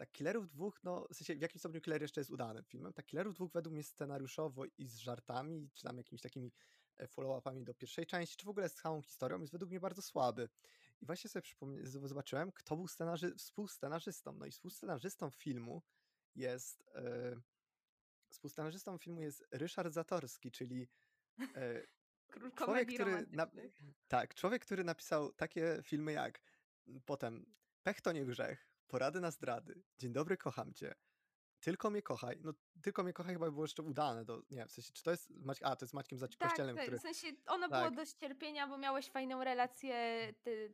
tak Killerów dwóch, no w sensie w jakim stopniu Killer jeszcze jest udanym filmem, tak Killerów dwóch według mnie scenariuszowo i z żartami, czy tam jakimiś takimi e, follow-upami do pierwszej części, czy w ogóle z całą historią jest według mnie bardzo słaby. I właśnie sobie zobaczyłem, kto był scenarzy współscenarzystą. No i współscenarzystą filmu jest yy, współscenarzystą filmu jest Ryszard Zatorski, czyli
yy, człowiek, który na,
tak, człowiek, który napisał takie filmy jak potem Pech to nie grzech, Porady na zdrady, Dzień dobry, kocham cię, Tylko mnie kochaj. No, Tylko mnie kochaj chyba było jeszcze udane. Do, nie, w sensie, czy to jest Mać, A, to jest Maćkiem Zaci
tak,
który...
w sensie ono tak. było dość cierpienia, bo miałeś fajną relację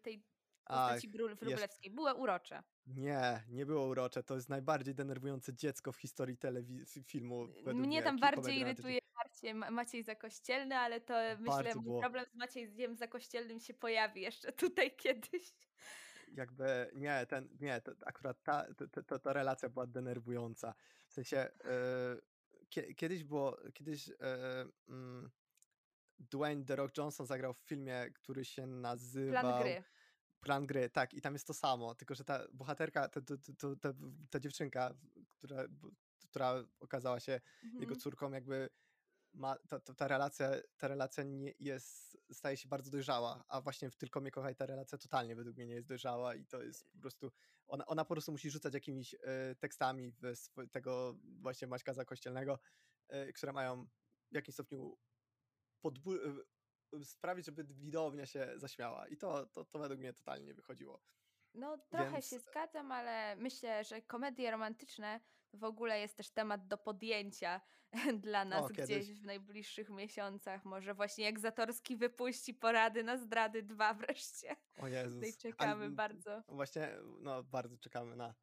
tej postaci Wróblewskiej. Były urocze.
Nie, nie było urocze. To jest najbardziej denerwujące dziecko w historii telewizji, filmu.
Mnie tam bardziej irytuje Maciej, Maciej Zakościelny, ale to Bardzo myślę, mój problem z Maciejkiem Zakościelnym się pojawi jeszcze tutaj kiedyś
jakby nie, ten, nie, to, akurat ta, to, to, ta relacja była denerwująca. W sensie yy, kiedyś było, kiedyś yy, Dwayne The Rock Johnson zagrał w filmie, który się nazywał...
Plan gry.
Plan gry, tak, i tam jest to samo, tylko że ta bohaterka, ta, ta, ta, ta, ta dziewczynka, która, która okazała się mhm. jego córką, jakby ma, ta, ta, relacja, ta relacja nie jest, staje się bardzo dojrzała, a właśnie w Tylko mnie kochaj ta relacja totalnie według mnie nie jest dojrzała i to jest po prostu, ona, ona po prostu musi rzucać jakimiś y, tekstami w sw- tego właśnie Maćka Zakościelnego, y, które mają w jakimś stopniu podbu- y, sprawić, żeby widownia się zaśmiała i to, to, to według mnie totalnie nie wychodziło.
No trochę Więc... się zgadzam, ale myślę, że komedie romantyczne w ogóle jest też temat do podjęcia [LAUGHS] dla nas o, gdzieś w najbliższych miesiącach. Może właśnie jak Zatorski wypuści porady na zdrady dwa [LAUGHS] wreszcie.
O Jezus.
Tutaj czekamy Ale, bardzo.
Właśnie, no bardzo czekamy na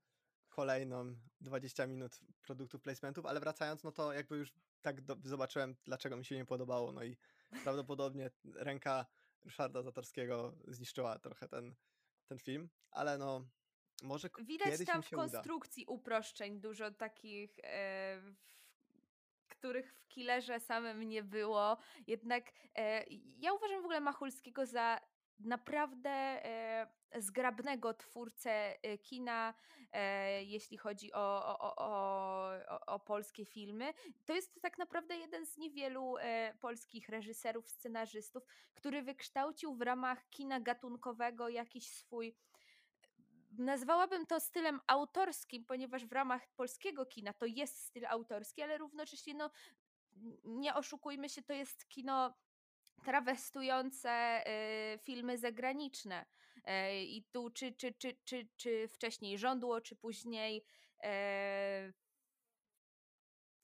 kolejną 20 minut produktów placementów, ale wracając, no to jakby już tak do, zobaczyłem, dlaczego mi się nie podobało, no i prawdopodobnie ręka Ryszarda Zatorskiego zniszczyła trochę ten, ten film, ale no może
Widać tam w
konstrukcji
uda. uproszczeń dużo takich, e, w, których w killerze samym nie było. Jednak e, ja uważam w ogóle Machulskiego za naprawdę e, zgrabnego twórcę e, kina, e, jeśli chodzi o, o, o, o, polskie filmy. To jest tak naprawdę jeden z niewielu e, polskich reżyserów, scenarzystów, który wykształcił w ramach kina gatunkowego jakiś swój nazwałabym to stylem autorskim, ponieważ w ramach polskiego kina to jest styl autorski, ale równocześnie no, nie oszukujmy się, to jest kino trawestujące y, filmy zagraniczne. Y, I tu czy, czy, czy, czy, czy wcześniej żądło, czy później y,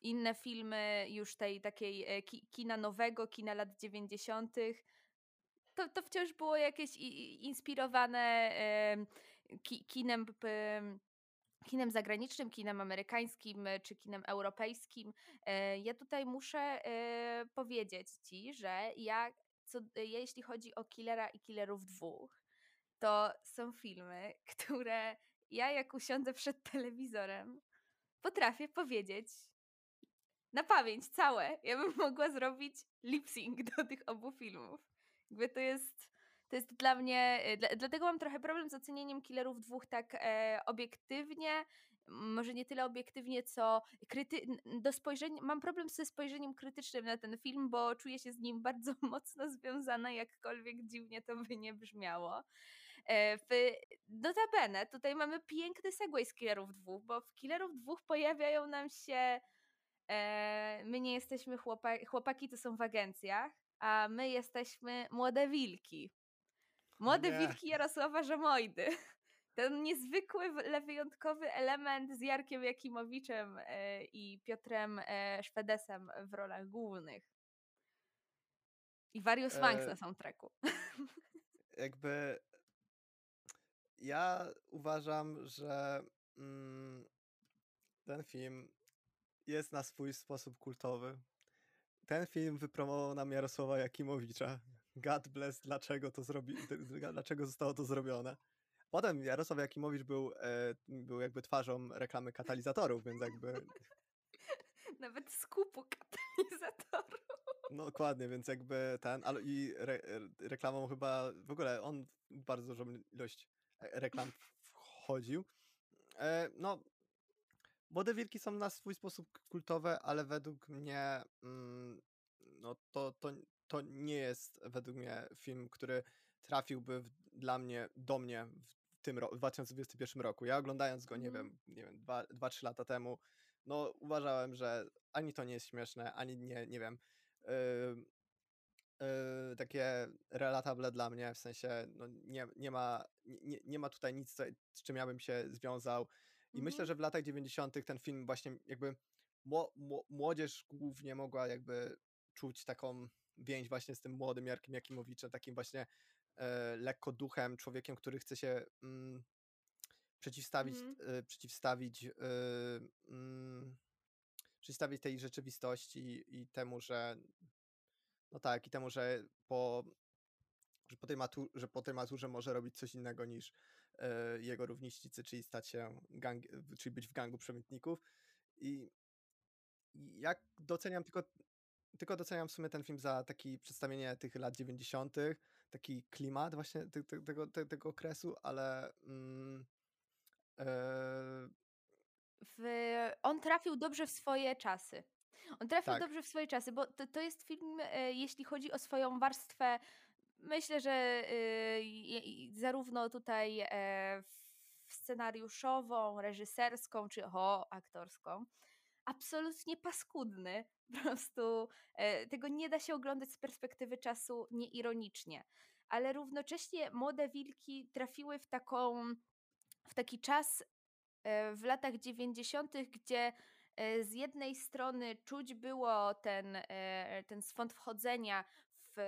inne filmy już tej takiej e, ki, kina nowego, kina lat 90. To, to wciąż było jakieś inspirowane ki, kinem kinem zagranicznym, kinem amerykańskim e, czy kinem europejskim. E, ja tutaj muszę e, powiedzieć Ci, że ja, co, jeśli chodzi o Killera i Killerów dwóch, to są filmy, [LAUGHS] które ja jak usiądę przed telewizorem, potrafię powiedzieć na pamięć całe. Ja bym mogła zrobić lip sync do tych obu filmów. Jakby to jest to jest dla mnie, y, dla, dlatego mam trochę problem z ocenieniem killerów dwóch tak e, obiektywnie, może nie tyle obiektywnie, co kryty do spojrzenia, mam problem ze spojrzeniem krytycznym na ten film, bo czuję się z nim [LAUGHS] bardzo mocno związana, jakkolwiek dziwnie to by nie brzmiało. E, w, notabene, tutaj mamy piękny segway z Killerów dwóch, bo w Killerów dwóch pojawiają nam się e, my nie jesteśmy chłopaki, chłopaki to są w agencjach, a my jesteśmy młode wilki. Młode wilki Jarosława Żomojdy. [LAUGHS] Ten niezwykły, wyjątkowy element z Jarkiem Jakimowiczem e, i Piotrem e, Szwedesem w rolach głównych. I Warius e... Manx na soundtracku.
Jakby ja uważam, że mm, ten film jest na swój sposób kultowy. Ten film wypromował nam Jarosława Jakimowicza God bless, dlaczego to zrobi, dlaczego zostało to zrobione. Potem Jarosław Jakimowicz był, e, był jakby twarzą reklamy katalizatorów, więc jakby... [LAUGHS]
Nawet skupu katalizatorów.
No dokładnie, więc jakby ten, ale i re, reklamą chyba, w ogóle on bardzo dużą ilość e, reklam wchodził. E, no, Młode Wilki są na swój sposób kultowe, ale według mnie mm, no to, to, to nie jest według mnie film, który trafiłby w, dla mnie, do mnie w tym roku, w 2021 roku. Ja oglądając go, nie mm. wiem, nie wiem, 2-3 lata temu, no uważałem, że ani to nie jest śmieszne, ani nie, nie wiem, yy, yy, takie relatable dla mnie, w sensie no, nie, nie, ma, nie, nie ma tutaj nic, z czym ja bym się związał. I mm. myślę, że w latach 90. ten film właśnie jakby młodzież głównie mogła jakby czuć taką więź właśnie z tym młodym Jarkiem Jakimowiczem, takim właśnie e, lekko duchem, człowiekiem, który chce się mm, przeciwstawić, mm. e, przeciwstawić, e, mm, przeciwstawić tej rzeczywistości i temu, że no tak, i temu, że po, że po, tej, matu, że po tej maturze może robić coś innego niż e, jego rówieśnicy, czyli stać się gang, czyli być w gangu przemytników. I jak doceniam tylko tylko doceniam w sumie ten film za taki przedstawienie tych lat 90., taki klimat właśnie te, te, tego, te, tego okresu, ale mm, e...
w, on trafił dobrze w swoje czasy. On trafił tak. dobrze w swoje czasy, bo to, to jest film, e, jeśli chodzi o swoją warstwę, myślę, że e, zarówno tutaj e, scenariuszową, reżyserską, czy o, aktorską, absolutnie paskudny. Po prostu e, tego nie da się oglądać z perspektywy czasu nieironicznie. Ale równocześnie młode wilki trafiły w taką w taki czas e, w latach 90., gdzie e, z jednej strony czuć było ten, ten swąd wchodzenia w,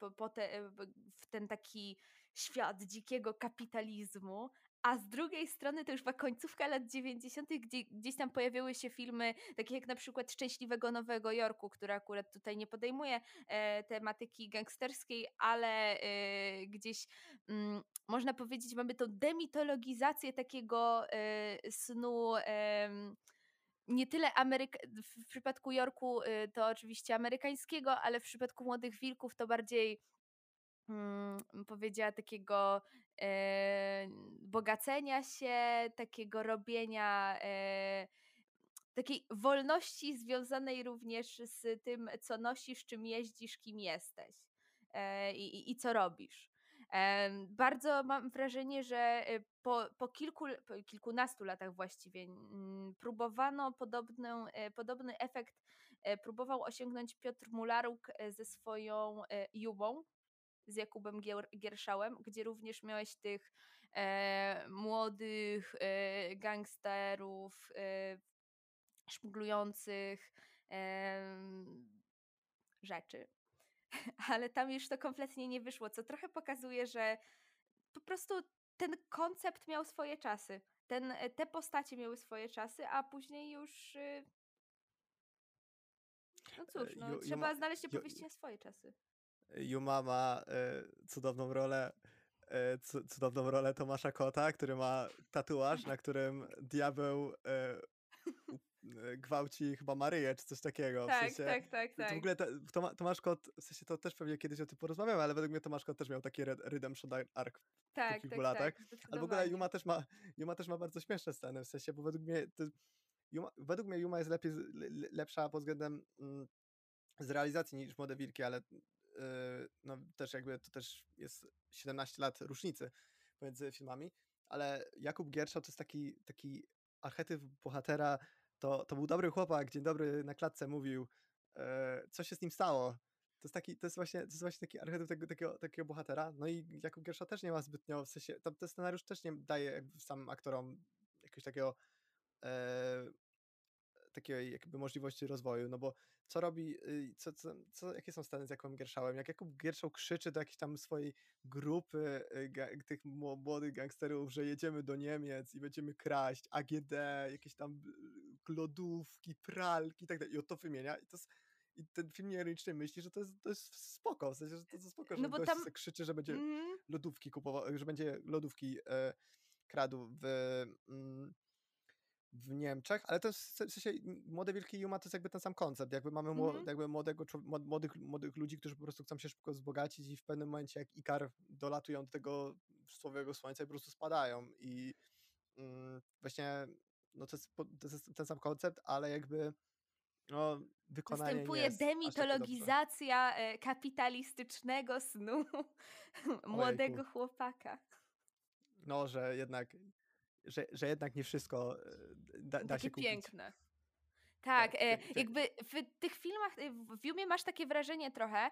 w, te, w ten taki świat dzikiego kapitalizmu, a z drugiej strony to już była końcówka lat 90., gdzie gdzieś tam pojawiły się filmy, takie jak na przykład Szczęśliwego Nowego Jorku, który akurat tutaj nie podejmuje e, tematyki gangsterskiej, ale e, gdzieś mm, można powiedzieć, mamy tą demitologizację takiego e, snu nie tyle Ameryka w przypadku Jorku y, to oczywiście amerykańskiego, ale w przypadku Młodych Wilków to bardziej mm, powiedziała takiego e, bogacenia się, takiego robienia e, takiej wolności związanej również z tym, co nosisz, czym jeździsz, kim jesteś e, i, i co robisz. Bardzo mam wrażenie, że y, po, po, kilku, po kilkunastu latach właściwie mm, próbowano podobny, e, podobny efekt, e, próbował osiągnąć Piotr Mularuk e, ze swoją Jubą, z Jakubem Gierszałem, gdzie również miałeś tych e, młodych e, gangsterów e, szmuglujących rzeczy [LAUGHS] ale tam już to kompletnie nie wyszło, co trochę pokazuje, że po prostu ten koncept miał swoje czasy. Ten, e, te postacie miały swoje czasy, a później już. Y, no cóż, no, you, trzeba you znaleźć opowieści na swoje czasy.
Yuma ma e, cudowną rolę. E, cudowną rolę Tomasza Kota, który ma tatuaż, na którym diabeł e, gwałci chyba Maryję, czy coś takiego.
Tak, w sensie, tak, tak, tak.
W ogóle to, Tomasz Kot, w sensie to też pewnie kiedyś o tym porozmawiamy, ale według mnie Tomasz Kot też miał taki redemption arc w tak, kilku tak, latach. Tak, ale w ogóle Yuma też, ma, Yuma też ma bardzo śmieszne sceny, w sensie, bo według mnie to, Yuma, według mnie Yuma jest lepiej, lepsza pod względem mm, z realizacji niż Młode Wilki, ale no też jakby to też jest 17 lat różnicy pomiędzy filmami, ale Jakub Gierszał to jest taki, taki archetyp bohatera to, to był dobry chłopak, dzień dobry na klatce mówił, e, co się z nim stało. To jest, taki, to jest, właśnie, to jest właśnie taki archetyp tego, takiego, takiego bohatera. No i Jakub Giersza też nie ma zbytnio, w sensie, ten scenariusz też nie daje jakby samym aktorom jakiegoś takiego e, takiej jakby możliwości rozwoju, no bo co robi, y, co, co, co, jakie są stany z Jakubem Gierszałem? Jak Jakub Gierszał krzyczy do jakiejś tam swojej grupy y, tych młodych gangsterów, że jedziemy do Niemiec i będziemy kraść AGD, jakieś tam y, lodówki, pralki i tak dalej, i o to wymienia i to jest i ten film nieironicznie myśli, że to jest, to jest spoko, w sensie, że to jest spoko, że
No
gość
tam-
krzyczy, że będzie
Mhm.
lodówki kupował, że będzie lodówki e, kradł w, mm, w Niemczech, ale to jest w se- w sensie Młode Wilki Juma to jest jakby ten sam koncept, jakby mamy mło,
Mhm.
jakby młodego, młodych, młodych ludzi, którzy po prostu chcą się szybko wzbogacić i w pewnym momencie jak Ikar dolatują do tego słowego słońca i po prostu spadają i mm, właśnie no to jest, to jest ten sam koncept, ale jakby no, wykonanie nie
Następuje
jest
demitologizacja e, kapitalistycznego snu [LAUGHS] młodego chłopaka.
No, że jednak, że, że jednak nie wszystko e, da, da się kupić.
piękne. Tak,
Tak,
e, jakby w tych filmach, e, w Yumie masz takie wrażenie trochę,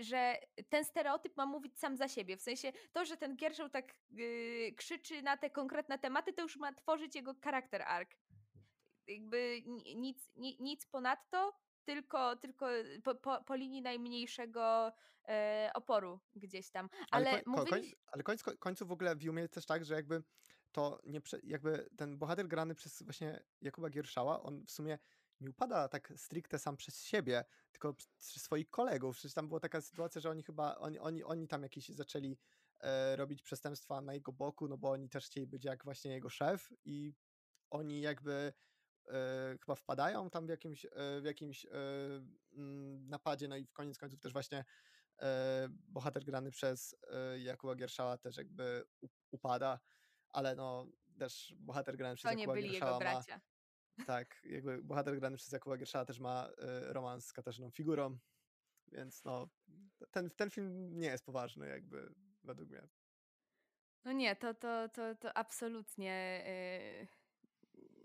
że ten stereotyp ma mówić sam za siebie. W sensie to, że ten Gershon tak krzyczy na te konkretne tematy, to już ma tworzyć jego charakter arc. Jakby ni- nic, ni, nic ponadto, tylko, tylko po, po, po linii najmniejszego oporu gdzieś tam. Ale,
koń- ko- koń-
mówili...
ale koniec ko- końców w ogóle w Jumie jest też tak, że jakby to nie jakby ten bohater grany przez właśnie Jakuba Gierszała, on w sumie nie upada tak stricte sam przez siebie, tylko przez swoich kolegów. Przecież tam była taka sytuacja, że oni chyba, oni, oni, oni tam jakieś zaczęli e, robić przestępstwa na jego boku, no bo oni też chcieli być jak właśnie jego szef i oni jakby e, chyba wpadają tam w jakimś, e, w jakimś e, mm, napadzie, no i w koniec końców też właśnie e, bohater grany przez e, Jakuba Gierszała też jakby upada, ale no też bohater grany przez
To nie
Jakuba
byli jego
ma,
bracia.
tak, jakby bohater grany przez Jakuba Gierszała też ma e, romans z Katarzyną Figurą, więc no ten, ten film nie jest poważny jakby według mnie.
No nie, to, to, to, to absolutnie yy,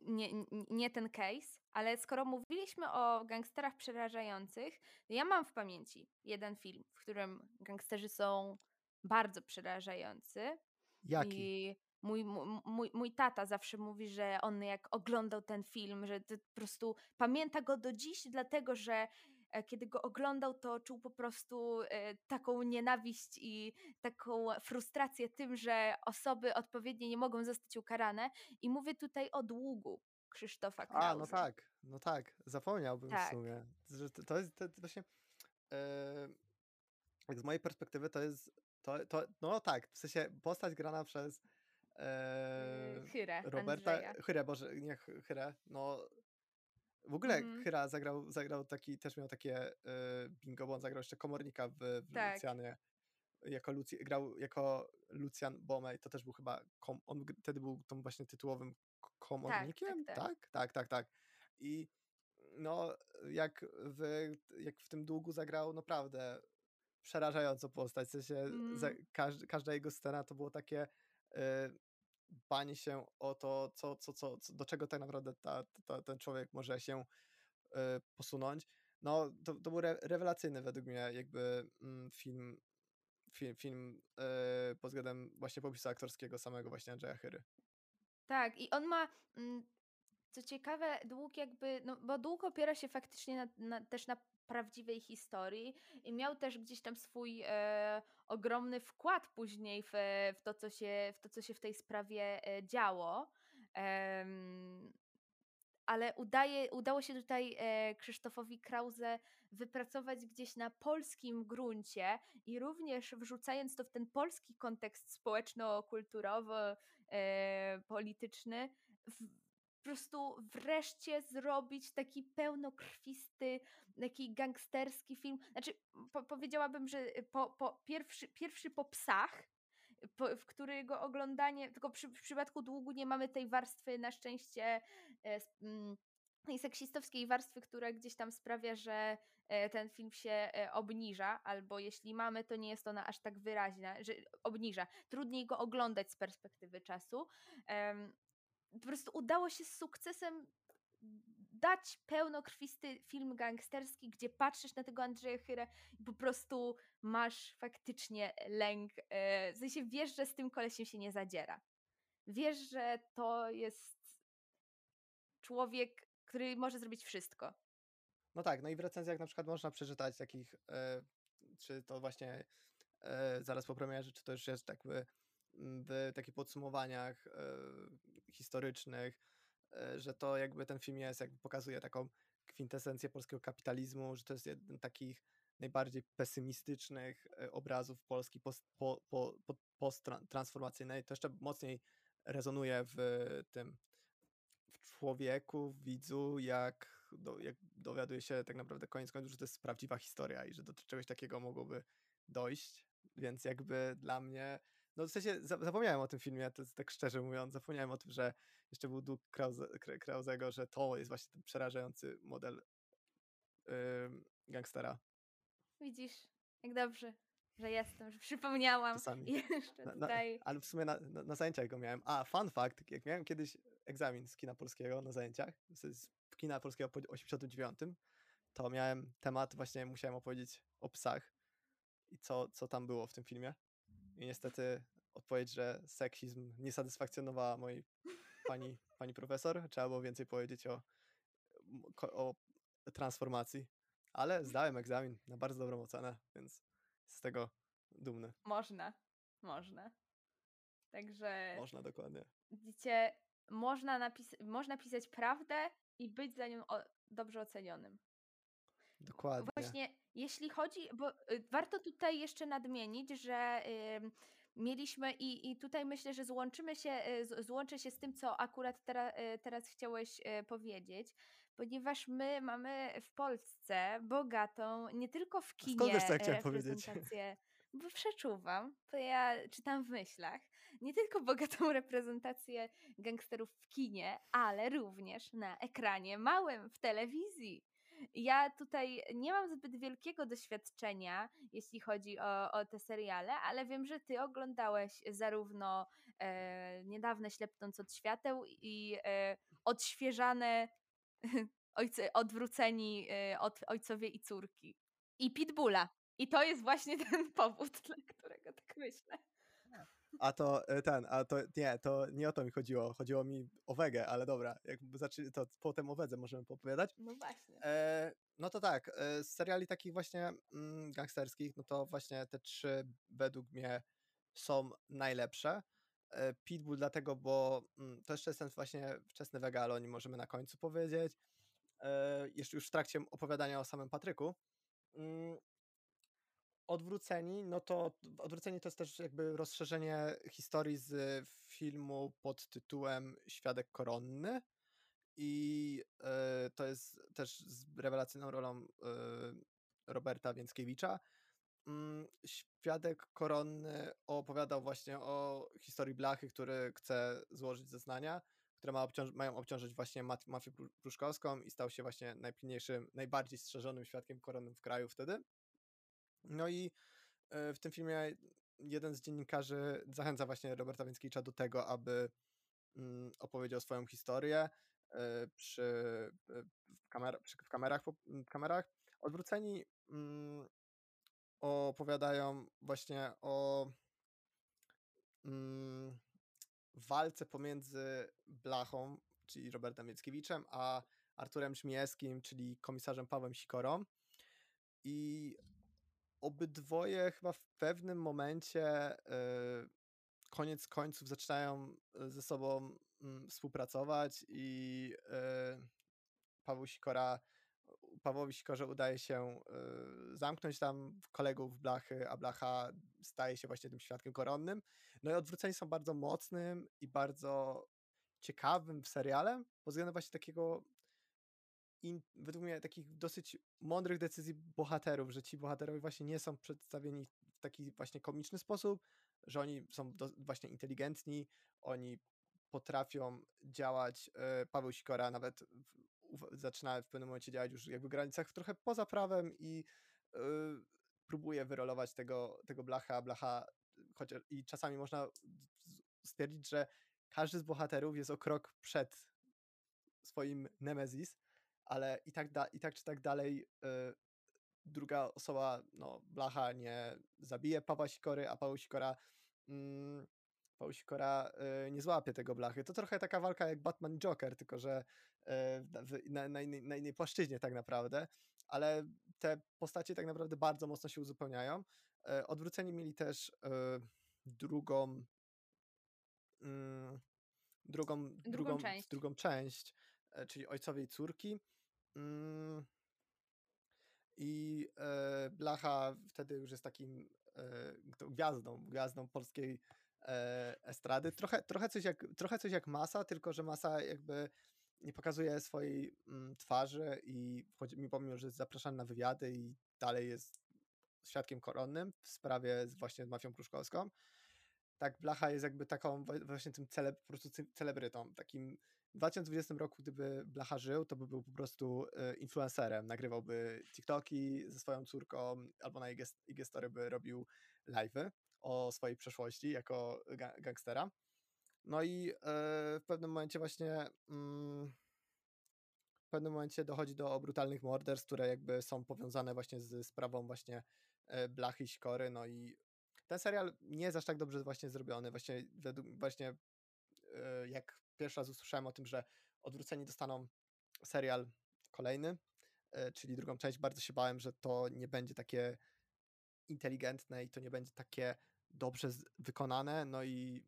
nie, nie ten case, ale skoro mówiliśmy o gangsterach przerażających, ja mam w pamięci jeden film, w którym gangsterzy są bardzo przerażający
Jaki?
i mój, mój, mój tata zawsze mówi, że on jak oglądał ten film, że po prostu pamięta go do dziś, dlatego że e, kiedy go oglądał, to czuł po prostu e, taką nienawiść i taką frustrację tym, że osoby odpowiednie nie mogą zostać ukarane. I mówię tutaj o długu Krzysztofa Krause.
A, no tak, no tak, zapomniałbym
Tak.
w sumie, że to, jest to, to właśnie, e, z mojej perspektywy to jest, to, to, no tak, w sensie postać grana przez e,
Chyrę,
Roberta,
Andrzeja.
Chyrę, Boże, nie Chyrę, no w ogóle
Mhm.
Chyra zagrał, zagrał taki, też miał takie e, bingo, bo on zagrał jeszcze komornika w, w
Tak.
Lucjanie, jako Lucy, grał jako Lucjan Bomej, to też był chyba, kom, on wtedy był tą właśnie tytułowym k- komornikiem,
tak.
tak? Tak, tak, tak. I no, jak w, jak w tym długu zagrał naprawdę przerażającą postać, w sensie za,
Mm.
każd, każda jego scena to było takie banie się o to, co, co, co, do czego tak naprawdę ta, ta, ten człowiek może się e, posunąć. No, to, to był re, rewelacyjny według mnie jakby mm, film, film, film e, pod względem właśnie popisu aktorskiego samego właśnie Andrzeja Chyry.
Tak, i on ma, mm, co ciekawe, dług jakby, no bo dług opiera się faktycznie na, na, też na prawdziwej historii i miał też gdzieś tam swój e, ogromny wkład później w, w, to, co się, w to, co się w tej sprawie e, działo. Ale udaje, udało się tutaj e, Krzysztofowi Krause wypracować gdzieś na polskim gruncie i również wrzucając to w ten polski kontekst społeczno-kulturowo-polityczny, po prostu wreszcie zrobić taki pełnokrwisty, taki gangsterski film. Znaczy, po, powiedziałabym, że po, po pierwszy, pierwszy po psach, po, w którego oglądanie, tylko przy, w przypadku długu nie mamy tej warstwy na szczęście e, mm, seksistowskiej warstwy, która gdzieś tam sprawia, że e, ten film się e, obniża, albo jeśli mamy, to nie jest ona aż tak wyraźna, że obniża. Trudniej go oglądać z perspektywy czasu. Po prostu udało się z sukcesem dać pełnokrwisty film gangsterski, gdzie patrzysz na tego Andrzeja Chyrę i po prostu masz faktycznie lęk. e, W sensie wiesz, że z tym kolesiem się nie zadziera. Wiesz, że to jest człowiek, który może zrobić wszystko.
No tak, no i w recenzjach na przykład można przeczytać takich, e, czy to właśnie e, zaraz po premierze, czy to już jest jakby w takich podsumowaniach e, historycznych, e, że to jakby ten film jest, jakby pokazuje taką kwintesencję polskiego kapitalizmu, że to jest jeden z takich najbardziej pesymistycznych e, obrazów Polski po, po, po, post-transformacyjnej. To jeszcze mocniej rezonuje w tym w człowieku, w widzu, jak, do, jak dowiaduje się tak naprawdę koniec końców, że to jest prawdziwa historia i że do czegoś takiego mogłoby dojść. Więc jakby dla mnie, no w sensie zapomniałem o tym filmie, to tak szczerze mówiąc, zapomniałem o tym, że jeszcze był duch Krause, Krausego, że to jest właśnie ten przerażający model yy, gangstera.
Widzisz, jak dobrze, że jestem, że przypomniałam Czasami. jeszcze
na,
tutaj.
Na, ale w sumie na, na, na, zajęciach go miałem. A, fun fact, jak miałem kiedyś egzamin z kina polskiego na zajęciach, z kina polskiego po 89, to miałem temat, właśnie musiałem opowiedzieć o psach i co, co tam było w tym filmie. I niestety odpowiedź, że seksizm nie satysfakcjonowała mojej pani, pani profesor. Trzeba było więcej powiedzieć o, o transformacji. Ale zdałem egzamin na bardzo dobrą ocenę, więc z tego dumny.
Można, można. Także.
Można, dokładnie.
Widzicie, można, napis można pisać prawdę i być za nią dobrze ocenionym.
Dokładnie.
Właśnie, jeśli chodzi, bo y, warto tutaj jeszcze nadmienić, że mieliśmy i, i tutaj myślę, że złączymy się, y, złączę się z tym, co akurat tera, y, teraz chciałeś powiedzieć, ponieważ my mamy w Polsce bogatą, nie tylko w kinie Skąd wiesz, co ja chciałem reprezentację, bo przeczuwam, to ja czytam w myślach, nie tylko [LAUGHS] bogatą reprezentację gangsterów w kinie, ale również na ekranie małym w telewizji. Ja tutaj nie mam zbyt wielkiego doświadczenia, jeśli chodzi o, o te seriale, ale wiem, że ty oglądałeś zarówno e, niedawne Ślepnąc od świateł i e, odświeżane [LAUGHS] ojcy, odwróceni e, od ojcowie i córki. I Pitbulla. I to jest właśnie [LAUGHS] ten powód, dla którego tak myślę.
A to e, ten, a to nie, to nie o to mi chodziło. Chodziło mi o wegę, ale dobra, jak zacznie, to potem o wedze możemy popowiadać.
No właśnie. E,
no to tak, e, z seriali takich właśnie mm, gangsterskich, no to właśnie te trzy według mnie są najlepsze. E, Pitbull dlatego, bo mm, to jeszcze jest ten właśnie wczesny wega, ale o nim możemy na końcu powiedzieć. E, jeszcze już w trakcie opowiadania o samym Patryku. Mm, Odwróceni, no to Odwróceni to jest też jakby rozszerzenie historii z filmu pod tytułem Świadek Koronny i y, to jest też z rewelacyjną rolą y, Roberta Więckiewicza. Mm, Świadek Koronny opowiadał właśnie o historii Blachy, który chce złożyć zeznania, które ma obciąż mają obciążyć właśnie mafię pruszkowską i stał się właśnie najpilniejszym, najbardziej strzeżonym świadkiem koronnym w kraju wtedy. No i e, w tym filmie jeden z dziennikarzy zachęca właśnie Roberta Więckiewicza do tego, aby mm, opowiedział swoją historię e, przy, e, w, kamer przy w kamerach, kamerach. Odwróceni mm, opowiadają właśnie o mm, walce pomiędzy Blachą, czyli Robertem Więckiewiczem, a Arturem Żmijewskim, czyli komisarzem Pawłem Sikorą. I obydwoje chyba w pewnym momencie yy, koniec końców zaczynają e, ze sobą yy, współpracować i yy, Paweł Sikora Pawłowi Sikorze udaje się zamknąć tam kolegów Blachy, a Blacha staje się właśnie tym świadkiem koronnym. No i odwróceni są bardzo mocnym i bardzo ciekawym serialem, pod względem właśnie takiego in, według mnie takich dosyć mądrych decyzji bohaterów, że ci bohaterowie właśnie nie są przedstawieni w taki właśnie komiczny sposób, że oni są do, właśnie inteligentni, oni potrafią działać. E, Paweł Sikora nawet w, zaczyna w pewnym momencie działać już jakby w granicach trochę poza prawem i yy, próbuje wyrolować tego, tego Blacha, Blacha chociaż i czasami można stwierdzić, że każdy z bohaterów jest o krok przed swoim Nemesis, ale i tak, da, i tak czy tak dalej y, druga osoba, no Blacha nie zabije Pawła Sikory, a Paweł Sikora mm, Paweł Sikora y, nie złapie tego Blachy. To trochę taka walka jak Batman Joker, tylko że y, w, na, na, innej, na innej płaszczyźnie tak naprawdę, ale te postacie tak naprawdę bardzo mocno się uzupełniają. Odwróceni mieli też drugą mm, drugą, drugą, drugą, część. drugą część, czyli Ojcowie i Córki. Mm, I e, Blacha wtedy już jest takim e, gwiazdą, gwiazdą polskiej e, estrady. Trochę, trochę, coś jak, trochę coś jak Masa, tylko że Masa jakby nie pokazuje swojej mm, twarzy i mi pomimo, że jest zapraszany na wywiady i dalej jest świadkiem koronnym w sprawie właśnie z mafią pruszkowską, tak Blacha jest jakby taką właśnie tym cele, po prostu celebrytą, takim w 2020 roku, gdyby Blacha żył, to by był po prostu e, influencerem, nagrywałby TikToki ze swoją córką, albo na IG, Story by robił live'y o swojej przeszłości jako gangstera. No i e, w pewnym momencie właśnie mm, w pewnym momencie dochodzi do brutalnych morderstw, które jakby są powiązane właśnie z sprawą właśnie e, Blachy Sikory, no i ten serial nie jest aż tak dobrze właśnie zrobiony, właśnie według, właśnie jak pierwszy raz usłyszałem o tym, że odwróceni dostaną serial kolejny, czyli drugą część, bardzo się bałem, że to nie będzie takie inteligentne i to nie będzie takie dobrze wykonane, no i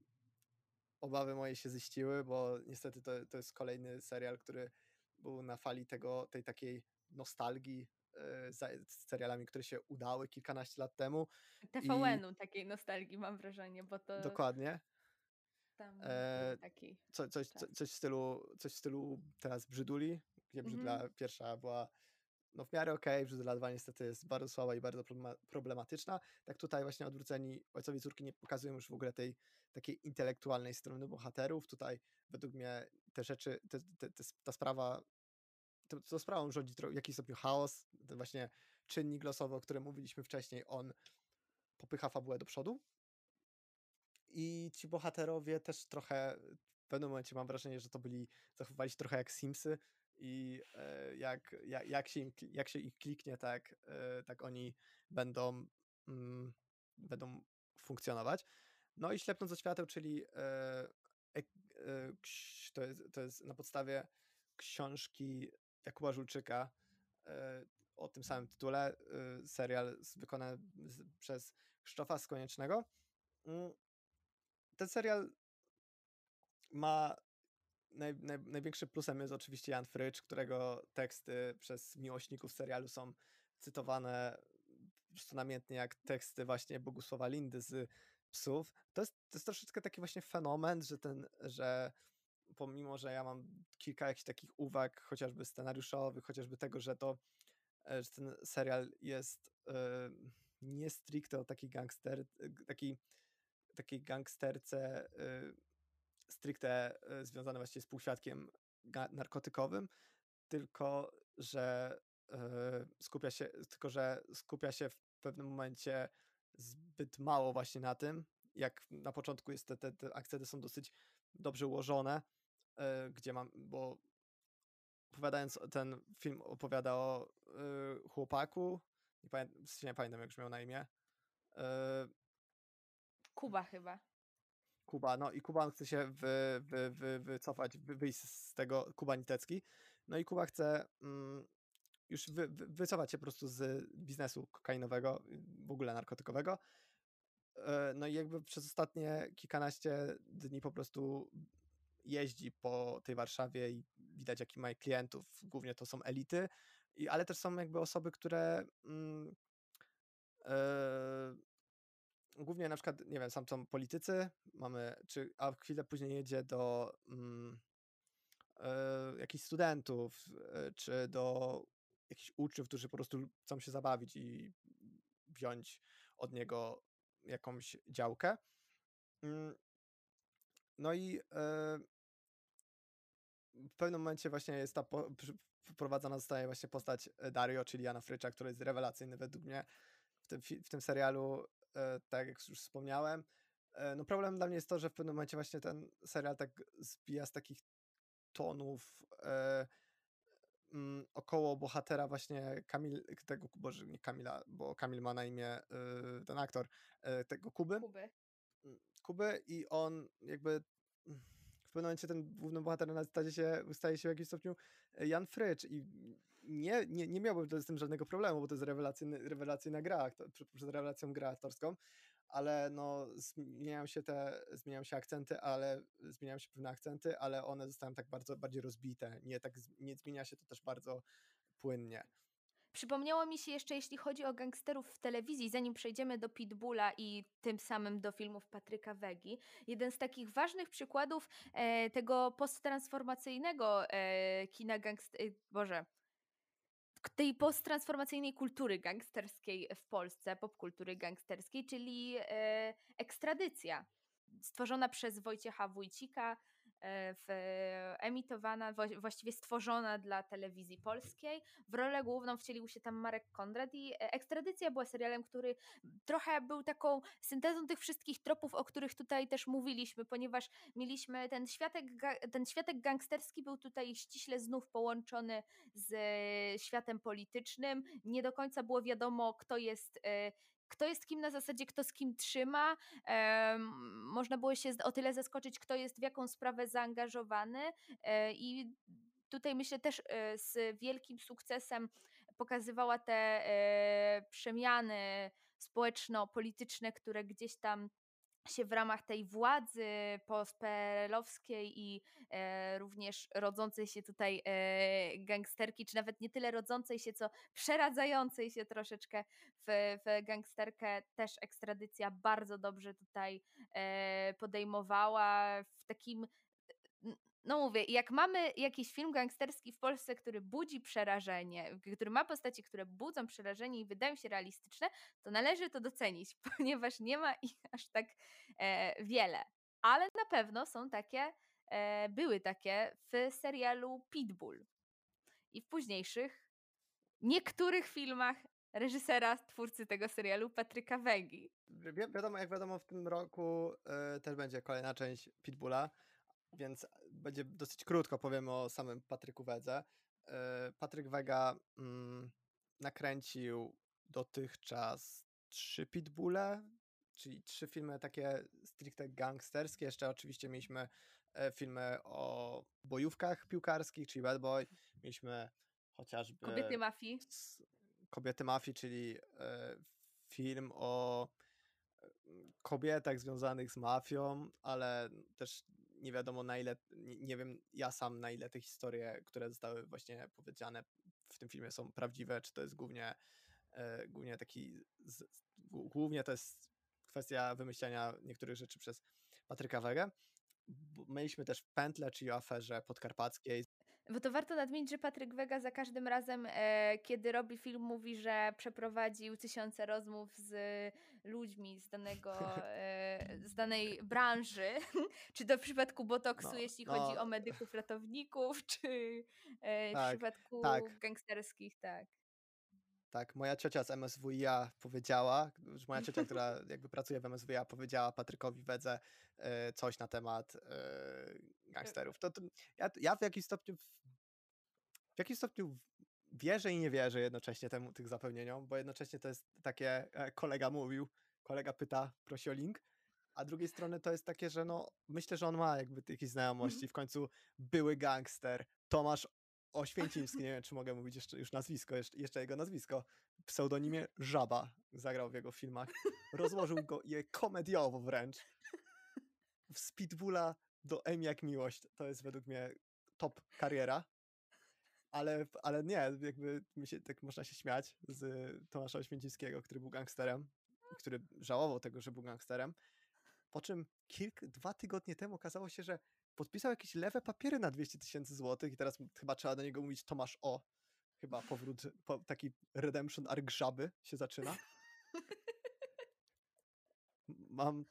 obawy moje się ziściły, bo niestety to, to jest kolejny serial, który był na fali tego, tej takiej nostalgii z serialami, które się udały kilkanaście lat temu.
TVN-u i... takiej nostalgii mam wrażenie, bo to...
Dokładnie. Tam e, taki co, coś, co, coś, w stylu, coś w stylu teraz Brzyduli, gdzie Brzydula mm -hmm. pierwsza była no w miarę okej, okay, Brzydula 2 niestety jest bardzo słaba i bardzo problematyczna. Tak tutaj właśnie odwróceni ojcowie córki nie pokazują już w ogóle tej takiej intelektualnej strony bohaterów. Tutaj według mnie te rzeczy, te, te, te, ta sprawa, to, to sprawą rządzi w jakiś stopniu chaos. Ten właśnie czynnik losowy, o którym mówiliśmy wcześniej, on popycha fabułę do przodu, i ci bohaterowie też trochę w pewnym momencie mam wrażenie, że to byli, zachowywali się trochę jak Simsy i e, jak, jak, jak, się, im, jak się ich kliknie, tak, e, tak oni będą, mm, będą funkcjonować. No i Ślepnąc od świateł, czyli e, to, jest, to jest na podstawie książki Jakuba Żulczyka o tym samym tytule, serial wykonany przez Krzysztofa Skoniecznego. Mm, ten serial ma naj, naj, największym plusem jest oczywiście Jan Frycz, którego teksty przez miłośników serialu są cytowane po namiętnie jak teksty właśnie Bogusława Lindy z Psów. To jest, to jest troszeczkę taki właśnie fenomen, że ten, że pomimo, że ja mam kilka jakichś takich uwag, chociażby scenariuszowych, chociażby tego, że to, e, że ten serial jest yy, nie stricte o taki gangster, taki takiej gangsterce y, stricte y, związane właśnie z półświadkiem narkotykowym, tylko że y, skupia się, tylko że skupia się w pewnym momencie zbyt mało właśnie na tym, jak na początku jest te, te, te akcenty są dosyć dobrze ułożone, gdzie mam, bo opowiadając ten film opowiada o chłopaku, nie, pamiętam, nie pamiętam jak już miał na imię,
Kuba chyba.
Kuba, no i Kuba chce się wy, wy, wy, wycofać, wy, wyjść z tego Kuba Nitecki. No i Kuba chce mm, już wy, wy, wycofać się po prostu z biznesu kokainowego, w ogóle narkotykowego. E, no i jakby przez ostatnie kilkanaście dni po prostu jeździ po tej Warszawie i widać, jaki ma klientów. Głównie to są elity, ale też są jakby osoby, które mm, e, głównie na przykład, nie wiem, sam są politycy, mamy, czy, a chwilę później jedzie do mm, y, jakichś studentów, y, czy do jakichś uczniów, którzy po prostu chcą się zabawić i wziąć od niego jakąś działkę. Mm, no i y, w pewnym momencie właśnie jest ta po, wprowadzona zostaje właśnie postać Dario, czyli Jana Frycza, który jest rewelacyjny według mnie w tym, w tym serialu E, tak jak już wspomniałem. E, no problem dla mnie jest to, że w pewnym momencie właśnie ten serial tak zbija z takich tonów e, mm, około bohatera właśnie Kamil, tego, boże nie Kamila, bo Kamil ma na imię ten aktor, tego Kuby.
Kuby.
Mm, Kuby i on jakby mm, w pewnym momencie ten główny bohater na staje się, staje się w jakimś stopniu Jan Frycz i nie, nie, nie miałbym z tym żadnego problemu, bo to jest rewelacyjny, rewelacyjna gra, przed rewelacją gra aktorską, ale no zmieniają się te, zmieniają się akcenty, ale zmieniają się pewne akcenty, ale one zostają tak bardzo bardziej rozbite, nie tak, nie zmienia się to też bardzo płynnie.
Przypomniało mi się jeszcze, jeśli chodzi o gangsterów w telewizji, zanim przejdziemy do Pitbulla i tym samym do filmów Patryka Wegi, jeden z takich ważnych przykładów e, tego posttransformacyjnego e, kina gangster... Boże, tej posttransformacyjnej kultury gangsterskiej w Polsce, popkultury gangsterskiej, czyli e, ekstradycja stworzona przez Wojciecha Wójcika, w, emitowana, właściwie stworzona dla telewizji polskiej. W rolę główną wcielił się tam Marek Kondrat i e, Ekstradycja była serialem, który trochę był taką syntezą tych wszystkich tropów, o których tutaj też mówiliśmy, ponieważ mieliśmy ten światek, ten światek gangsterski był tutaj ściśle znów połączony z światem politycznym. Nie do końca było wiadomo, kto jest e, kto jest kim na zasadzie, kto z kim trzyma. E, można było się o tyle zaskoczyć, kto jest w jaką sprawę zaangażowany e, i tutaj myślę też e, z wielkim sukcesem pokazywała te e, przemiany społeczno-polityczne, które gdzieś tam się w ramach tej władzy postperelowskiej i e, również rodzącej się tutaj e, gangsterki, czy nawet nie tyle rodzącej się, co przeradzającej się troszeczkę w, w gangsterkę, też ekstradycja bardzo dobrze tutaj e, podejmowała. W takim no mówię, jak mamy jakiś film gangsterski w Polsce, który budzi przerażenie, który ma postaci, które budzą przerażenie i wydają się realistyczne, to należy to docenić, [LAUGHS] ponieważ nie ma ich [LAUGHS] aż tak e, wiele. Ale na pewno są takie, e, były takie w serialu Pitbull i w późniejszych niektórych filmach reżysera, twórcy tego serialu, Patryka Wegi.
Wi wiadomo, jak wiadomo, w tym roku y, też będzie kolejna część Pitbulla więc będzie dosyć krótko powiemy o samym Patryku Wedze. E, Patryk Wega mm, nakręcił dotychczas trzy Pitbulle, czyli trzy filmy takie stricte gangsterskie. Jeszcze oczywiście mieliśmy e, filmy o bojówkach piłkarskich, czyli Bad Boy. Mieliśmy chociażby...
Kobiety Mafii.
Kobiety Mafii, czyli e, film o kobietach związanych z mafią, ale też nie wiadomo na ile, nie, nie, wiem ja sam na ile te historie, które zostały właśnie powiedziane w tym filmie są prawdziwe, czy to jest głównie, e, głównie taki, z, głównie to jest kwestia wymyślenia niektórych rzeczy przez Patryka Wegę. Mieliśmy też pętlę, czyli o aferze podkarpackiej.
Bo to warto nadmienić, że Patryk Wega za każdym razem, e, kiedy robi film, mówi, że przeprowadził tysiące rozmów z ludźmi z, danego, e, z danej branży. [LAUGHS] czy to w przypadku botoksu, no, jeśli no. chodzi o medyków, ratowników, [LAUGHS] czy e, tak, w przypadku tak. gangsterskich, tak.
Tak, moja ciocia z MSWiA powiedziała, moja ciocia, która [LAUGHS] jakby pracuje w MSWiA, powiedziała Patrykowi Wedze e, coś na temat e, gangsterów. To, to ja, ja, w jakimś stopniu w jakimś stopniu wierzę i nie wierzę jednocześnie temu, tych zapewnieniom, bo jednocześnie to jest takie, e, kolega mówił, kolega pyta, prosi o link, a drugiej strony to jest takie, że no, myślę, że on ma jakby jakieś znajomości, mhm. w końcu były gangster, Tomasz Oświęcimski, nie wiem, czy mogę mówić jeszcze już nazwisko, jeszcze, jeszcze jego nazwisko, w pseudonimie Żaba zagrał w jego filmach, rozłożył go je komediowo wręcz, w Speedbulla do Emi jak miłość, to jest według mnie top kariera, ale, ale nie, jakby się, tak można się śmiać z Tomasza Oświęcimskiego, który był gangsterem, który żałował tego, że był gangsterem, po czym kilk, dwa tygodnie temu okazało się, że podpisał jakieś lewe papiery na 200 tysięcy złotych i teraz chyba trzeba do niego mówić Tomasz O. Chyba powrót, po, taki redemption arc żaby się zaczyna. Mam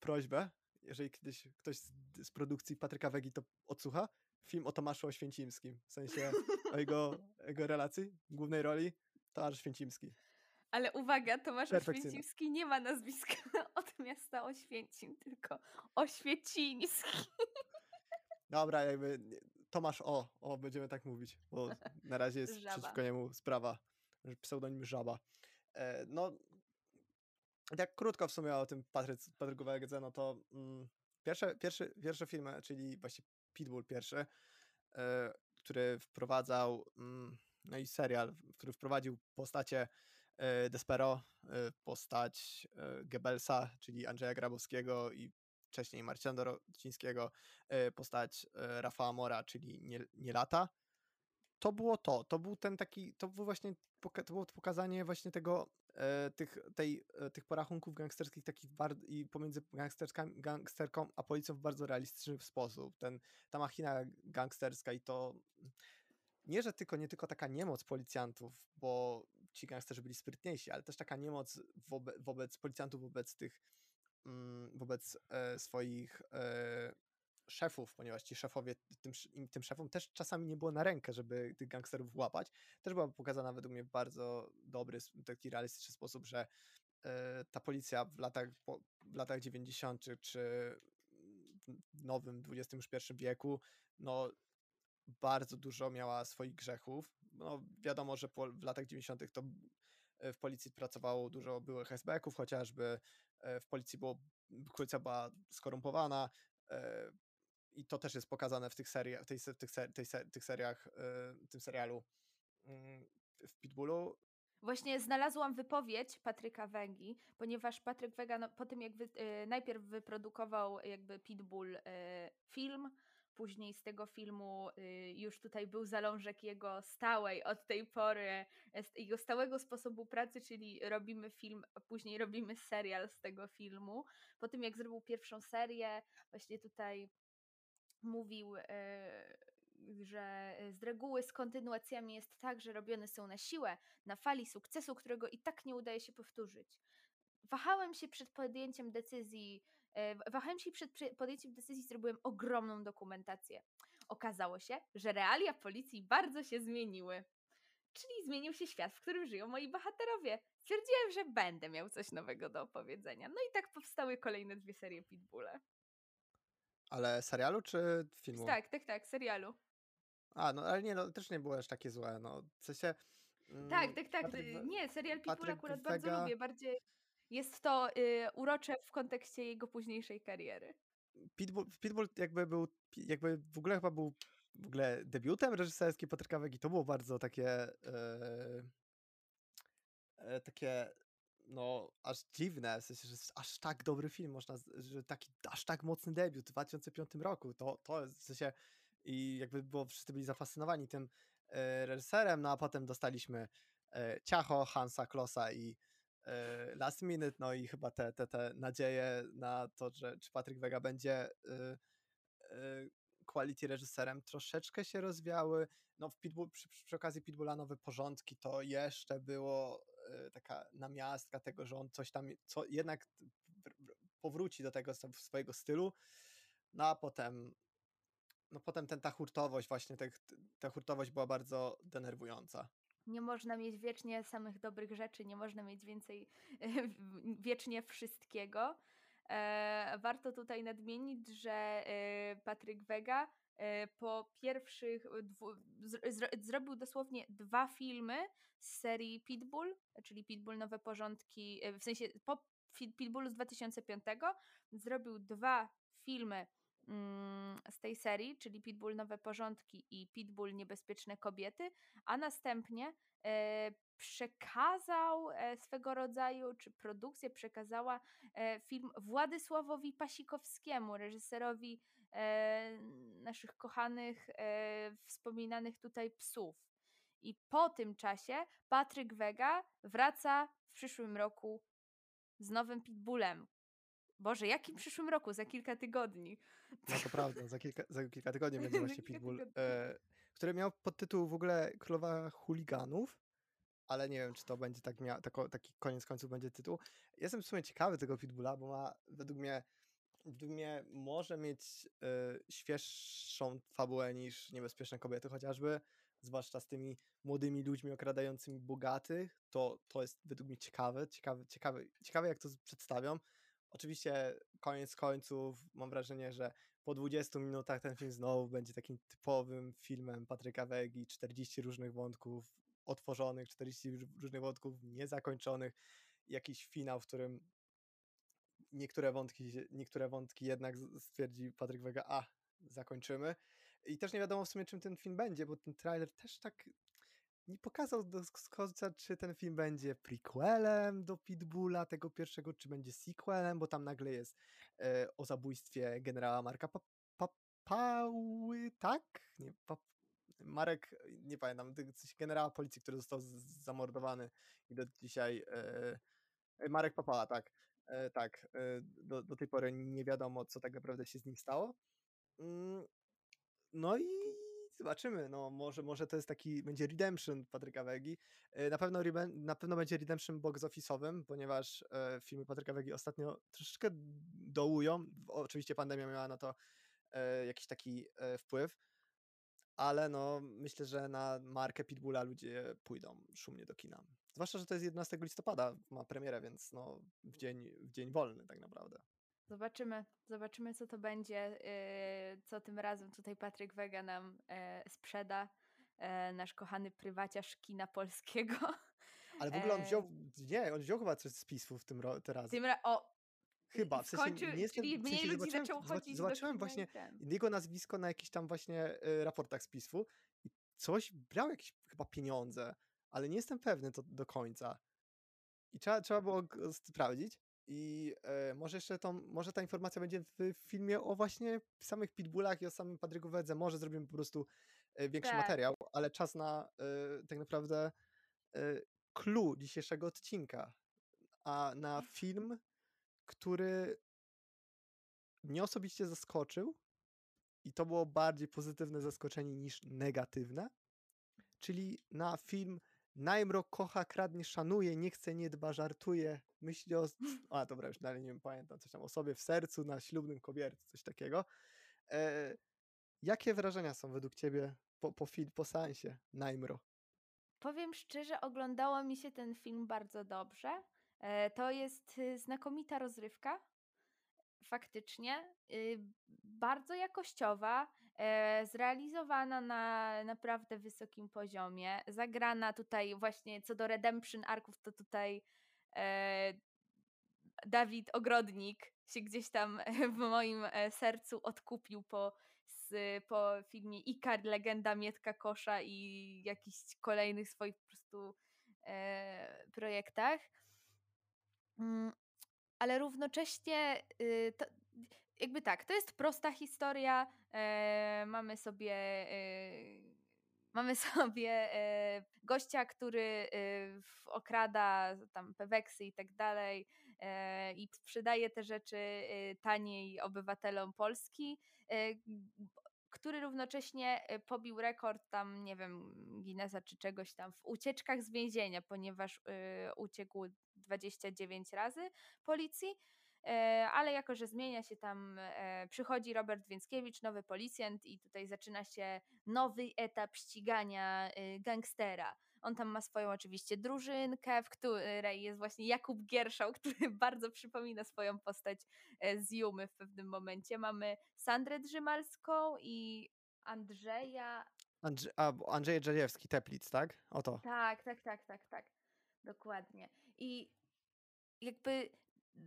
prośbę, jeżeli kiedyś ktoś z, z produkcji Patryka Wegi to odsłucha, film o Tomaszu Oświęcimskim, w sensie o jego, jego relacji, głównej roli, Tomasz Święcimski.
Ale uwaga, Tomasz Oświęcimski nie ma nazwiska [LAUGHS] od miasta Oświęcim, tylko Oświeciński.
Dobra, jakby Tomasz O, o, będziemy tak mówić, bo [LAUGHS] na razie jest Żaba. przeciwko niemu sprawa, pseudonim Żaba. E, no, tak krótko w sumie o tym Patryk, Patryku Wegedze, no to mm, pierwsze, pierwsze, pierwsze filmy, czyli właśnie Pitbull pierwszy, e, który wprowadzał, mm, no i serial, który wprowadził postacie e, Despero, e, postać Goebbelsa, czyli Andrzeja Grabowskiego i wcześniej Marcina Dorocińskiego, postać Rafała Mora, czyli nie, nie lata. to było to. To był ten taki, to było właśnie to było pokazanie właśnie tego, tych, tej, e, tych porachunków gangsterskich takich i pomiędzy gangsterką a policją w bardzo realistyczny sposób. Ten, ta machina gangsterska i to nie, że tylko, nie tylko taka niemoc policjantów, bo ci gangsterzy byli sprytniejsi, ale też taka niemoc wobe, wobec policjantów, wobec tych, mm, wobec e, swoich e, szefów, ponieważ ci szefowie, tym, tym szefom też czasami nie było na rękę, żeby tych gangsterów łapać. Też była pokazana według mnie w bardzo dobry, taki realistyczny sposób, że e, ta policja w latach, w latach 90. czy w nowym XXI wieku, no bardzo dużo miała swoich grzechów. No, wiadomo, że po, w latach 90. to e, w policji pracowało dużo byłych SB-ków, chociażby e, w policji było, policja była skorumpowana i to też jest pokazane w tych seriach, tej, tych, tej, tych seriach, tym serialu mm, w Pitbullu.
Właśnie znalazłam wypowiedź Patryka Węgi, ponieważ Patryk Wega no, po tym jak wy, najpierw wyprodukował jakby Pitbull film, Później z tego filmu y, już tutaj był zalążek jego stałej od tej pory, jego stałego sposobu pracy, czyli robimy film, a później robimy serial z tego filmu. Po tym jak zrobił pierwszą serię, właśnie tutaj mówił, e, że z reguły z kontynuacjami jest tak, że robione są na siłę, na fali sukcesu, którego i tak nie udaje się powtórzyć. Wahałem się przed podjęciem decyzji, E, wahałem się przed podjęciem decyzji, zrobiłem ogromną dokumentację. Okazało się, że realia policji bardzo się zmieniły. Czyli zmienił się świat, w którym żyją moi bohaterowie. Stwierdziłem, że będę miał coś nowego do opowiedzenia. No i tak powstały kolejne dwie serie Pitbulle.
Ale serialu czy filmu?
Tak, tak, tak, serialu.
A, no ale nie, no też nie było aż takie złe, no. W sensie...
Mm, tak, tak, tak. Patryk, nie, serial Pitbull akurat bardzo lubię. Bardziej jest to y, urocze w kontekście jego późniejszej kariery.
Pitbull, Pitbull jakby był, jakby w ogóle chyba był w ogóle debiutem reżyserskim Patryka Wegi. To było bardzo takie e, e, takie no aż dziwne, w sensie, że aż tak dobry film można, że taki aż tak mocny debiut w 2005 roku, to, to w sensie i jakby było, wszyscy byli zafascynowani tym e, reżyserem, no a potem dostaliśmy e, Ciacho, Hansa Klossa i E, last minute, no i chyba te, te, te nadzieje na to, że czy Patryk Wega będzie y, y, quality reżyserem troszeczkę się rozwiały. No w Pitbull, przy, przy okazji Pitbulla Nowe Porządki to jeszcze było taka namiastka tego, że on coś tam, co jednak powróci do tego swojego stylu, no a potem no potem ten, ta hurtowość właśnie, te, ta hurtowość była bardzo denerwująca
nie można mieć wiecznie samych dobrych rzeczy, nie można mieć więcej, wiecznie wszystkiego. E, warto tutaj nadmienić, że e, Patryk Wega e, po pierwszych dwu, z, zrobił dosłownie dwa filmy z serii Pitbull, czyli Pitbull Nowe Porządki, w sensie po Pitbullu z 2005 zrobił dwa filmy Mm, z tej serii, czyli Pitbull Nowe Porządki i Pitbull Niebezpieczne Kobiety, a następnie e, przekazał e, swego rodzaju, czy produkcja przekazała e, film Władysławowi Pasikowskiemu, reżyserowi naszych kochanych, wspominanych tutaj psów. I po tym czasie Patryk Wega wraca w przyszłym roku z nowym Pitbullem, Boże, jakim przyszłym roku? Za kilka tygodni.
No to prawda, za kilka, za kilka tygodni będzie [LAUGHS] właśnie Pitbull, e, który miał podtytuł w ogóle Królowa Chuliganów, ale nie wiem, czy to będzie tak miał, tako, taki koniec końców będzie tytuł. Jestem w sumie ciekawy tego Pitbulla, bo ma według mnie mnie może mieć e, świeższą fabułę niż Niebezpieczne Kobiety chociażby, zwłaszcza z tymi młodymi ludźmi okradającymi bogatych, to, to jest według mnie ciekawe, ciekawe, ciekawe, ciekawe jak to przedstawią. Oczywiście koniec końców mam wrażenie, że po 20 minutach ten film znowu będzie takim typowym filmem Patryka Wegi, 40 różnych wątków otworzonych, 40 różnych wątków niezakończonych, jakiś finał, w którym niektóre wątki, niektóre wątki jednak stwierdzi Patryk Wega, a zakończymy. I też nie wiadomo w sumie czym ten film będzie, bo ten trailer też tak nie pokazał do końca, czy ten film będzie prequelem do Pitbulla tego pierwszego, czy będzie sequelem, bo tam nagle jest e, o zabójstwie generała Marka pa, pa, Pały, tak? Nie, pa, Marek, nie pamiętam, coś generała policji, który został zamordowany i do dzisiaj e, Marek Papała, tak. E, tak, e, do, do tej pory nie wiadomo, co tak naprawdę się z nim stało. Mm, no i zobaczymy, no może, może to jest taki, będzie redemption Patryka Wegi. E, na pewno, na pewno będzie redemption box office'owym, ponieważ filmy Patryka Wegi ostatnio troszeczkę dołują. Oczywiście pandemia miała na to jakiś taki wpływ, ale no myślę, że na markę Pitbulla ludzie pójdą szumnie do kina. Zwłaszcza, że to jest 11 listopada, ma premierę, więc no w dzień, w dzień wolny tak naprawdę.
Zobaczymy, zobaczymy co to będzie, yy, co tym razem tutaj Patryk Wega nam yy, sprzeda, yy, nasz kochany prywaciarz kina polskiego. [LAUGHS]
Ale w ogóle on wziął, nie, on wziął chyba coś z pisów w tym, ro, teraz.
Tym ra- o,
Chyba,
w sensie końcu, nie jestem, czyli mniej ludzi zaczął chodzić
Zobaczyłem właśnie jego nazwisko na jakichś tam właśnie raportach z pisfu i coś, brał jakieś chyba pieniądze, ale nie jestem pewny to do końca. I trzeba, trzeba było sprawdzić. I e, może jeszcze to, może ta informacja będzie w filmie o właśnie samych Pitbullach i o samym Patryku Wedze. Może zrobimy po prostu e, większy tak. materiał, ale czas na e, tak naprawdę e, clue dzisiejszego odcinka. A na film, który mnie osobiście zaskoczył i to było bardziej pozytywne zaskoczenie niż negatywne, czyli na film Najmro kocha, kradnie, szanuje, nie chce, nie dba, żartuje, myśli o... [LAUGHS] A dobra, już dalej nie wiem, pamiętam, coś tam o sobie w sercu, na ślubnym kobiercu, coś takiego. E, jakie wrażenia są według ciebie po, po, film, po seansie Najmro?
Powiem szczerze, oglądało mi się ten film bardzo dobrze. E, to jest y, znakomita rozrywka, faktycznie. Y, bardzo jakościowa, zrealizowana na naprawdę wysokim poziomie. Zagrana tutaj właśnie co do Redemption Arków, to tutaj e, Dawid Ogrodnik się gdzieś tam [LAUGHS] w moim sercu odkupił po, po filmie Ikar, Legenda Mietka Kosza i jakichś kolejnych swoich po prostu projektach. Mm, ale równocześnie y, to, jakby tak, to jest prosta historia. E, mamy sobie e, mamy [LAUGHS] sobie e, gościa, który e, okrada tam peweksy i tak dalej e, i sprzedaje te rzeczy e, taniej obywatelom Polski który równocześnie pobił rekord tam, nie wiem, Guinnessa czy czegoś tam w ucieczkach z więzienia, ponieważ y, uciekł 29 razy policji. E, ale jako, że zmienia się tam, e, przychodzi Robert Więckiewicz, nowy policjant, i tutaj zaczyna się nowy etap ścigania y, gangstera. On tam ma swoją oczywiście drużynkę, w której jest właśnie Jakub Gierszał, [LAUGHS] który bardzo przypomina swoją postać e, z Jumy w pewnym momencie. Mamy Sandrę Drzymalską i Andrzeja.
Andrze a, Andrzej Drzejewski, Teplic, tak? Oto.
Tak, tak, tak, tak, tak. Dokładnie. I jakby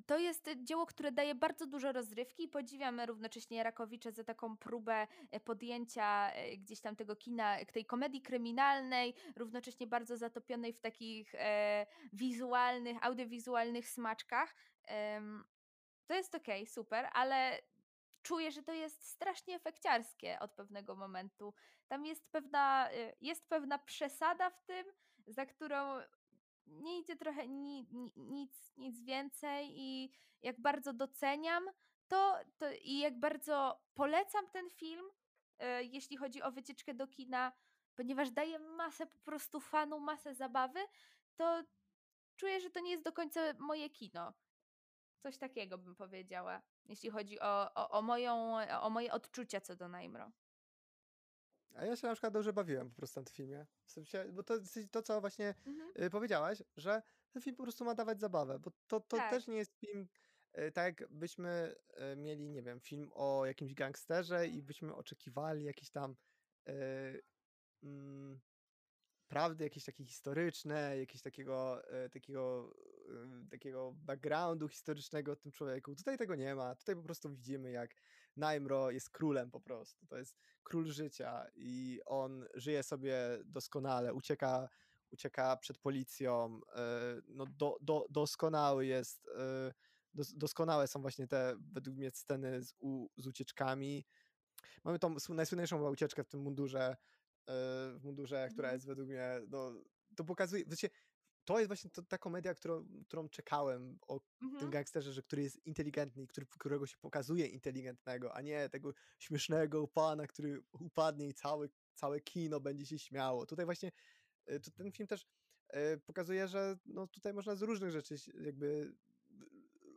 to jest dzieło, które daje bardzo dużo rozrywki i podziwiam równocześnie Rakowicza za taką próbę e, podjęcia e, gdzieś tam tego kina, tej komedii kryminalnej, równocześnie bardzo zatopionej w takich e, wizualnych, audiowizualnych smaczkach. E, to jest okej, okay, super, ale czuję, że to jest strasznie efekciarskie od pewnego momentu. Tam jest pewna, e, jest pewna przesada w tym, za którą nie idzie trochę ni, ni, nic, nic więcej i jak bardzo doceniam to, to i jak bardzo polecam ten film, e, jeśli chodzi o wycieczkę do kina, ponieważ daje masę po prostu fanu, masę zabawy, to czuję, że to nie jest do końca moje kino. Coś takiego bym powiedziała, jeśli chodzi o, o, o, moją, o moje odczucia co do Najmro.
A ja się na przykład dobrze bawiłem po prostu na tym filmie. W sensie, bo to, to co właśnie mhm. Y, powiedziałaś, że ten film po prostu ma dawać zabawę, bo to, to tak. też nie jest film, y, tak jakbyśmy y, mieli, nie wiem, film o jakimś gangsterze i byśmy oczekiwali jakiś tam mm, prawdy jakieś takie historyczne, jakieś takiego, takiego, takiego backgroundu historycznego o tym człowieku. Tutaj tego nie ma. Tutaj po prostu widzimy, jak Najmro jest królem po prostu. To jest król życia i on żyje sobie doskonale, ucieka, ucieka przed policją. E, no do, do, doskonały jest, e, doskonałe są właśnie te według mnie sceny z, u, z ucieczkami. Mamy tą najsłynniejszą ucieczkę w tym mundurze w mundurze, która
Mhm.
jest według mnie, no, to pokazuje, to jest właśnie to, ta komedia, którą, którą czekałem o tym
Mhm.
gangsterze, że który jest inteligentny i który, którego się pokazuje inteligentnego, a nie tego śmiesznego pana, który upadnie i całe, całe kino będzie się śmiało. Tutaj właśnie y, to ten film też y, pokazuje, że no, tutaj można z różnych rzeczy jakby y,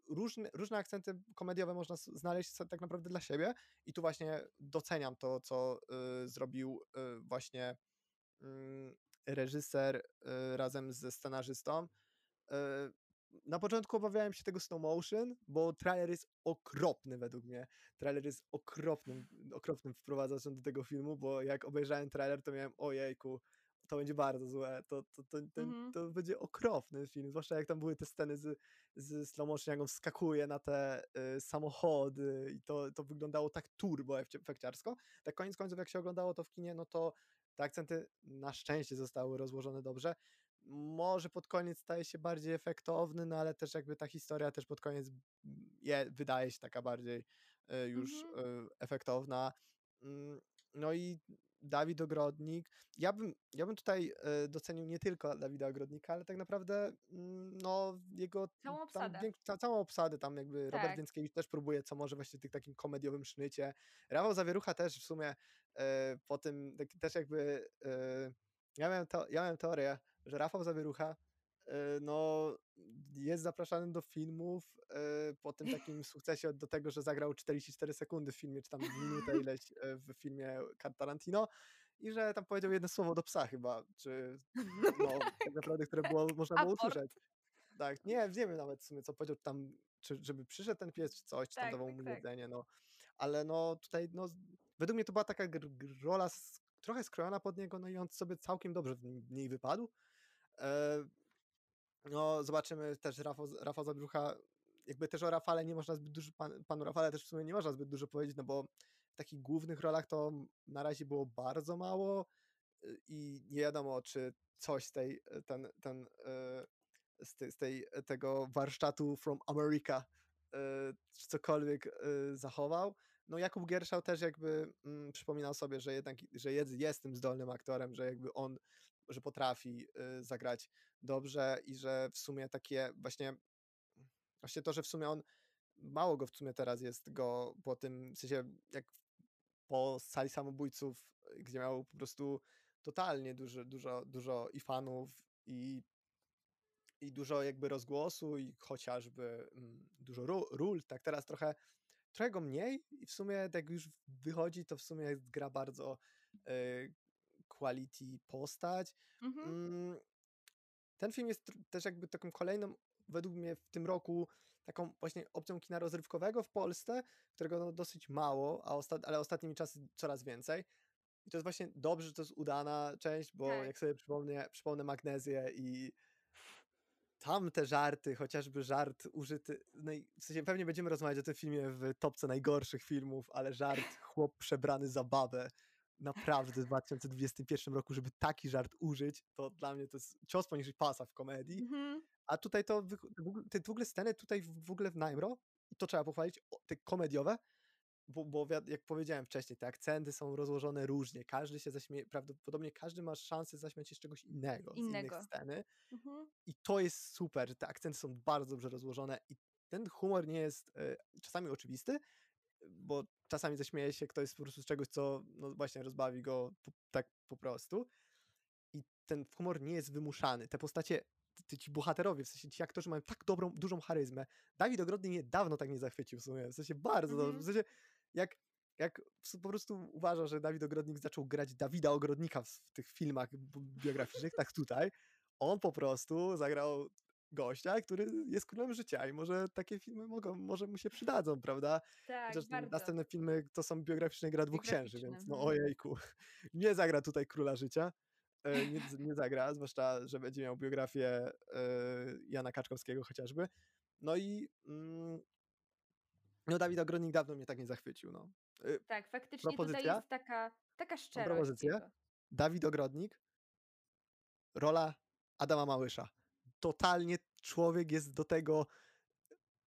różne, różne akcenty komediowe można znaleźć tak naprawdę dla siebie i tu właśnie doceniam to, co y, zrobił y, właśnie mm, reżyser y, razem ze scenarzystą. Y, Na początku obawiałem się tego slow motion, bo trailer jest okropny według mnie. Trailer jest okropnym, okropnym wprowadzaczem do tego filmu, bo jak obejrzałem trailer, to miałem ojejku, to będzie bardzo złe, to, to, to, to,
Mhm.
to będzie okropny film, zwłaszcza jak tam były te sceny z, z slow motion, jak on wskakuje na te y, samochody i to, to wyglądało tak turbo efekciarsko. Tak koniec końców, jak się oglądało to w kinie, no to te akcenty na szczęście zostały rozłożone dobrze. Może pod koniec staje się bardziej efektowny, no ale też jakby ta historia też pod koniec je, wydaje się taka bardziej e, już
Mhm.
efektowna. Mm, No i Dawid Ogrodnik. Ja bym, ja bym tutaj e, docenił nie tylko Dawida Ogrodnika, ale tak naprawdę mm, no jego
Całą
tam
obsadę.
ca, całą obsadę, tam jakby Robert
Tak.
Więckiewicz też próbuje, co może właśnie w tym takim komediowym sznycie. Rafał Zawierucha też w sumie e, po tym tak, też jakby e, ja miałem, to, ja miałem teorię, że Rafał Zawierucha no, jest zapraszany do filmów e, po tym takim sukcesie do tego, że zagrał 44 sekundy w filmie, czy tam minutę [LAUGHS] ileś e, w filmie Tarantino i że tam powiedział jedno słowo do psa chyba, czy no tak naprawdę, które było, można było usłyszeć. Tak, nie, nie wiem nawet w sumie, co powiedział tam, czy żeby przyszedł ten pies, czy coś, czy tam
Tak,
dawał
tak,
mu
tak.
jedzenie, no. Ale no tutaj, no, według mnie to była taka rola trochę skrojona pod niego, no i on sobie całkiem dobrze w niej wypadł. E, no, zobaczymy też Rafał, Rafał Zabrucha, jakby też o Rafale nie można zbyt dużo, pan, panu Rafale też w sumie nie można zbyt dużo powiedzieć, no bo w takich głównych rolach to na razie było bardzo mało y, i nie wiadomo, czy coś z tej, ten, ten, e, z, tej, z tej, tego warsztatu from America e, czy cokolwiek e, zachował. No Jakub Gierszał też jakby mm, przypominał sobie, że jednak że jest, jest tym zdolnym aktorem, że jakby on, że potrafi e, zagrać dobrze i że w sumie takie właśnie właśnie to, że w sumie on mało go w sumie teraz jest go po tym, w sensie jak po sali samobójców, gdzie miał po prostu totalnie dużo, dużo, dużo i fanów i i dużo jakby rozgłosu i chociażby mm, dużo ról, tak teraz trochę, trochę go mniej i w sumie jak już wychodzi, to w sumie gra bardzo e, quality postać.
Mhm.
Mm, ten film jest też jakby taką kolejną, według mnie w tym roku, taką właśnie opcją kina rozrywkowego w Polsce, którego no dosyć mało, a osta- ale ostatnimi czasy coraz więcej. I to jest właśnie dobrze, że to jest udana część, bo
Tak.
jak sobie przypomnę, przypomnę Magnezję i tam te żarty, chociażby żart użyty, no i w sensie pewnie będziemy rozmawiać o tym filmie w topce najgorszych filmów, ale żart chłop przebrany za babę, naprawdę w 2021 roku, żeby taki żart użyć, to dla mnie to jest cios poniżej pasa w komedii,
Mhm.
a tutaj to, te w ogóle sceny tutaj w ogóle w Najmro, i to trzeba pochwalić, te komediowe, bo, bo jak powiedziałem wcześniej, te akcenty są rozłożone różnie, każdy się zaśmieje, prawdopodobnie każdy ma szansę zaśmiać się z czegoś innego, z innych
Innego.
sceny,
Mhm.
i to jest super, te akcenty są bardzo dobrze rozłożone i ten humor nie jest e, czasami oczywisty, bo czasami zaśmieje się ktoś po prostu z czegoś, co no właśnie rozbawi go po, tak po prostu. I ten humor nie jest wymuszany. Te postacie, t- ci bohaterowie, w sensie ci aktorzy mają tak dobrą, dużą charyzmę. Dawid Ogrodny mnie dawno tak nie zachwycił w sumie, w sensie bardzo dobrze. W
Mhm.
sensie jak, jak po prostu uważam, że Dawid Ogrodnik zaczął grać Dawida Ogrodnika w, w tych filmach biograficznych, tak tutaj, on po prostu zagrał gościa, który jest królem życia i może takie filmy mogą, może mu się przydadzą, prawda?
Tak,
Chociaż
bardzo.
następne filmy to są biograficzne gra dwóch księży, więc no
mhm.
ojejku, [LAUGHS] nie zagra tutaj króla życia, e, nie, nie zagra, zwłaszcza, że będzie miał biografię e, Jana Kaczkowskiego chociażby. No i mm, no Dawid Ogrodnik dawno mnie tak nie zachwycił, no. E,
Tak, faktycznie tutaj
Propozycja?
jest taka, taka szczerość
propozycję.
jego.
Dawid Ogrodnik, rola Adama Małysza. Totalnie człowiek jest do tego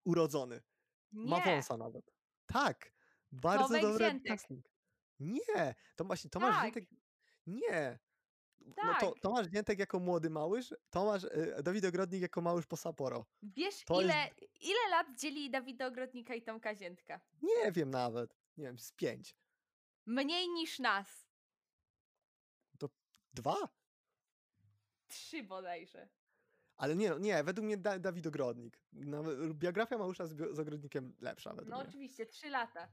urodzony. Ma
Nie!
wąsa nawet. Tak, bardzo
Tomek
dobry
Ziętek.
casting. Nie, to właśnie Tomasz
Tak.
Ziętek Nie. No to
Tak.
Tomasz Giętek jako młody Małysz, Tomasz, y, Dawid Ogrodnik jako Małysz po Saporo.
Wiesz,
To
ile,
jest-
ile lat dzieli Dawida Ogrodnika i Tomka Ziętka?
Nie wiem nawet. Nie wiem, z pięć.
Mniej niż nas.
Dwa?
Trzy bodajże.
Ale nie, no, nie, według mnie da, Dawid Ogrodnik. Nawet biografia Małysza z, z Ogrodnikiem lepsza według
No
mnie.
oczywiście, trzy lata.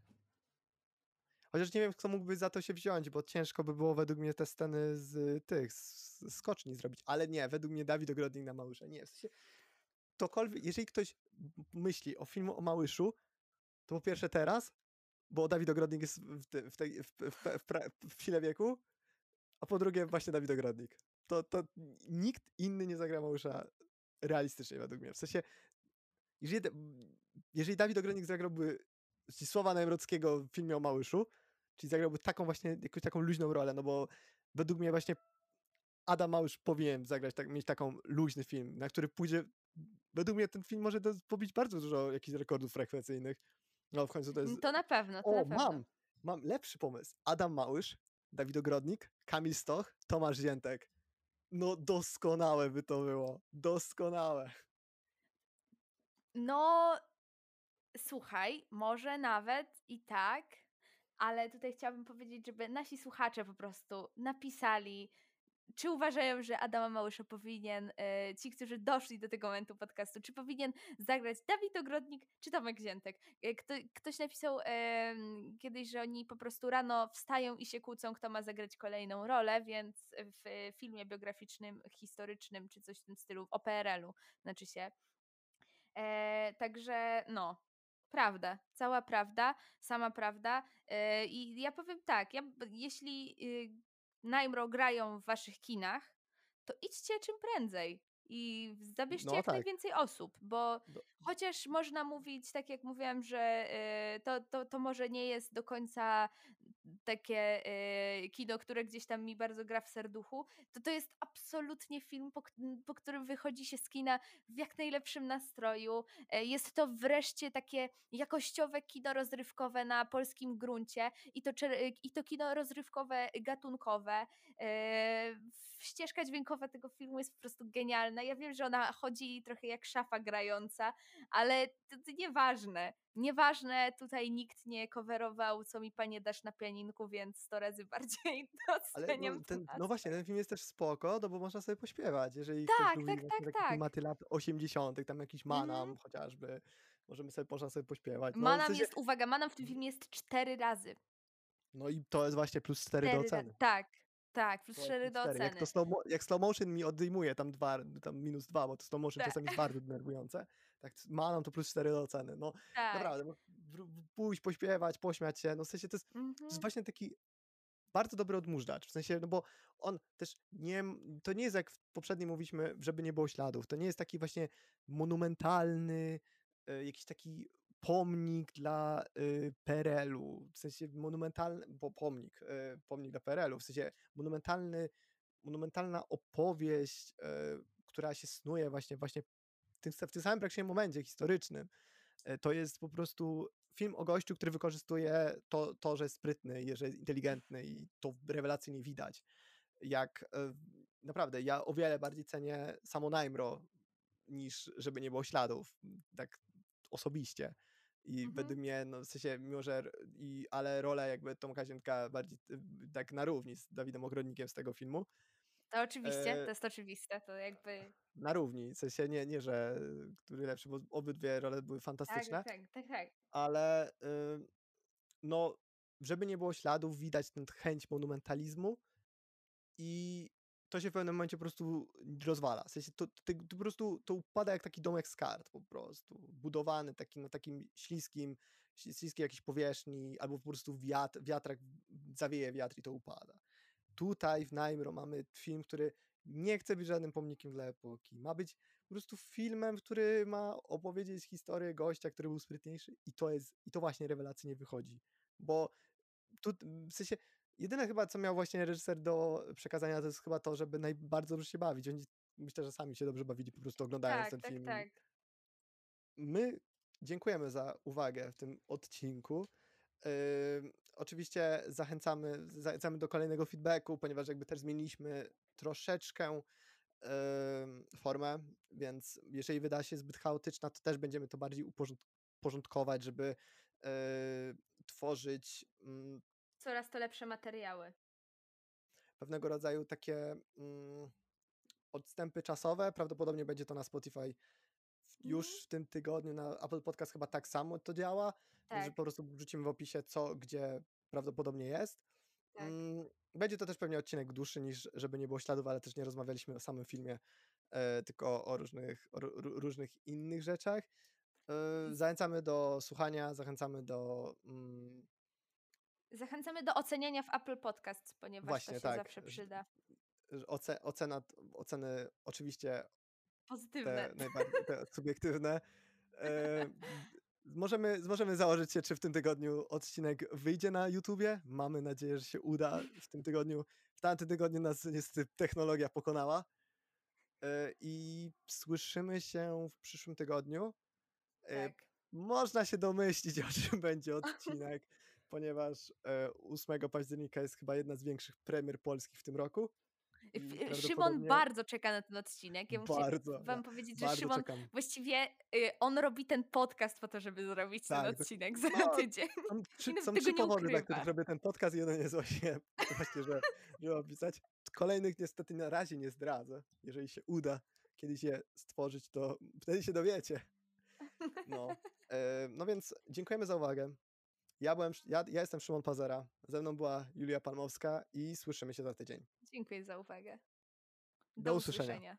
Chociaż nie wiem, kto mógłby za to się wziąć, bo ciężko by było według mnie te sceny z tych, z, skoczni zrobić. Ale nie, według mnie Dawid Ogrodnik na Małysza. Nie, w sensie, ktokolwiek, jeżeli ktoś myśli o filmu o Małyszu, to po pierwsze teraz, bo Dawid Ogrodnik jest w, te, w, tej, w, w, w, pra- w sile wieku, a po drugie właśnie Dawid Ogrodnik. To, to nikt inny nie zagra Małysza realistycznie według mnie. W sensie, jeżeli, jeżeli Dawid Ogrodnik zagrałby Zdzisława Najmrockiego w filmie o Małyszu, czyli zagrałby taką właśnie, jakąś taką luźną rolę, no bo według mnie właśnie Adam Małysz powinien zagrać, tak, mieć taką luźny film, na który pójdzie, według mnie ten film może do- pobić bardzo dużo jakichś rekordów frekwencyjnych. No w końcu to jest...
To na pewno, to
O,
na pewno.
mam! Mam lepszy pomysł. Adam Małysz, Dawid Ogrodnik, Kamil Stoch, Tomasz Ziętek. No doskonałe by to było. Doskonałe.
No, słuchaj, może nawet i tak, ale tutaj chciałabym powiedzieć, żeby nasi słuchacze po prostu napisali, czy uważają, że Adama Małysza powinien, e, ci, którzy doszli do tego momentu podcastu, czy powinien zagrać Dawid Ogrodnik, czy Tomek Ziętek. E, Kto, ktoś napisał em, kiedyś, że oni po prostu rano wstają i się kłócą, kto ma zagrać kolejną rolę, więc w filmie biograficznym, historycznym, czy coś w tym stylu, o PRL-u, znaczy się, E, także no, prawda, cała prawda, sama prawda. E, I ja powiem tak, ja, jeśli y, Najmro grają w waszych kinach, to idźcie czym prędzej i zabierzcie
No
jak
tak.
najwięcej osób, bo
Do-
chociaż można mówić, tak jak mówiłam, że e, to, to, to może nie jest do końca takie e, kino, które gdzieś tam mi bardzo gra w serduchu, to to jest absolutnie film, po, po którym wychodzi się z kina w jak najlepszym nastroju. E, Jest to wreszcie takie jakościowe kino rozrywkowe na polskim gruncie i to, i to kino rozrywkowe gatunkowe. E, Ścieżka dźwiękowa tego filmu jest po prostu genialna. Ja wiem, że ona chodzi trochę jak szafa grająca, ale to, to nieważne. Nieważne, tutaj nikt nie coverował, co mi panie dasz na pianinku, więc 100 razy [LAUGHS] bardziej
Ale
doceniam
no, ten, no właśnie, ten film jest też spoko, no bo można sobie pośpiewać. Jeżeli ktoś
Tak,
lubi
tak, tak, tak.
klimaty lat 80., tam jakiś
Mhm.
manam chociażby, możemy sobie, można sobie pośpiewać. No, w
Manam
sensie,
jest, uwaga, Manam w tym filmie jest cztery razy.
no i to jest właśnie plus 4 do oceny.
Tak, tak, plus
To jest
cztery
plus
do
cztery. Jak,
oceny.
to slow, jak slow motion mi odejmuje tam dwa, tam minus dwa, bo to slow motion
Tak.
czasami jest bardzo denerwujące, tak manam to plus 4 do oceny. No
Tak.
naprawdę, pójść, pośpiewać, pośmiać się, no w sensie to jest, to
Mhm.
jest właśnie taki bardzo dobry odmóżdżacz, w sensie, no bo on też nie, to nie jest jak w poprzednim mówiliśmy, żeby nie było śladów, to nie jest taki właśnie monumentalny, e, jakiś taki pomnik dla y, PRL-u, w sensie monumentalny, bo pomnik, e, pomnik dla PRL-u, w sensie monumentalny, monumentalna opowieść, e, która się snuje właśnie, właśnie tym, w tym samym praktycznie momencie historycznym. E, To jest po prostu film o gościu, który wykorzystuje to, to że jest sprytny, że jest inteligentny i to rewelacyjnie widać. Jak e, naprawdę, ja o wiele bardziej cenię samo Najmro niż żeby nie było śladów, tak osobiście. I
Mhm.
według mnie, no w sensie, mimo że, i, ale rolę jakby Tomka Ziętka bardziej y, tak na równi z Dawidem Ogrodnikiem z tego filmu,
To oczywiście,
e,
to jest oczywiste, to jakby...
na równi, w sensie nie, nie że który lepszy, bo obydwie role były
Tak,
fantastyczne,
tak, tak, tak.
ale y, no, żeby nie było śladów, widać tę chęć monumentalizmu i to się w pewnym momencie po prostu rozwala. W sensie to, to, to po prostu to upada jak taki domek z kart po prostu, budowany taki, na takim śliskim, śli- śliskiej jakiejś powierzchni, albo po prostu wiatr, wiatrak zawieje wiatr i to upada. Tutaj w Najmro mamy film, który nie chce być żadnym pomnikiem dla epoki. Ma być po prostu filmem, który ma opowiedzieć historię gościa, który był sprytniejszy i to jest, i to właśnie rewelacyjnie wychodzi. Bo tu, w sensie, jedyne chyba, co miał właśnie reżyser do przekazania, to jest chyba to, żeby naj, bardzo dobrze się bawić. Oni myślę, że sami się dobrze bawili po prostu oglądając
Tak,
ten
tak,
film.
tak.
My dziękujemy za uwagę w tym odcinku. Oczywiście zachęcamy, zachęcamy do kolejnego feedbacku, ponieważ jakby też zmieniliśmy troszeczkę formę, więc jeżeli wyda się zbyt chaotyczna, to też będziemy to bardziej uporząd- uporządkować, żeby e, tworzyć mm,
Coraz to lepsze materiały.
pewnego rodzaju takie mm, odstępy czasowe. Prawdopodobnie będzie to na Spotify już
Mhm.
w tym tygodniu, na Apple Podcast chyba tak samo to działa, więc że
Tak,
po prostu wrzucimy w opisie co, gdzie prawdopodobnie jest.
tak.
Mm, Będzie to też pewnie odcinek dłuższy niż żeby nie było śladów, ale też nie rozmawialiśmy o samym filmie, e, tylko o różnych, o ró- ró- różnych innych rzeczach. E,
I
Zachęcamy do słuchania, zachęcamy do mm,
Zachęcamy do oceniania w Apple Podcast, ponieważ to
właśnie
się
tak,
zawsze przyda.
oce, ocena, oceny oczywiście
Pozytywne.
te najbardziej te subiektywne. E, [LAUGHS] możemy, możemy założyć się, czy w tym tygodniu odcinek wyjdzie na YouTubie. Mamy nadzieję, że się uda w tym tygodniu. W tamtym tygodniu nas niestety technologia pokonała. E, I słyszymy się w przyszłym tygodniu. E,
Tak.
Można się domyślić, [LAUGHS] o czym będzie odcinek, [LAUGHS] ponieważ e, 8 października jest chyba jedna z większych premier polskich w tym roku. I
Szymon bardzo czeka na ten odcinek. Ja muszę
bardzo,
wam powiedzieć, że Szymon
czekam.
właściwie y, on robi ten podcast po to, żeby zrobić ten
Tak, dok-
odcinek za
no,
tydzień.
Są [LAUGHS] trzy,
I nawet
są trzy
nie
powody, dla których robię ten podcast. Jeden jest właśnie, [LAUGHS] właśnie że, żeby opisać. Kolejnych niestety na razie nie zdradzę. Jeżeli się uda kiedyś je stworzyć, to wtedy się dowiecie. No, e, no więc dziękujemy za uwagę. Ja, byłem, ja, ja jestem Szymon Pazera, ze mną była Julia Palmowska i słyszymy się za tydzień.
Dziękuję za uwagę.
Do
Do
usłyszenia.
usłyszenia.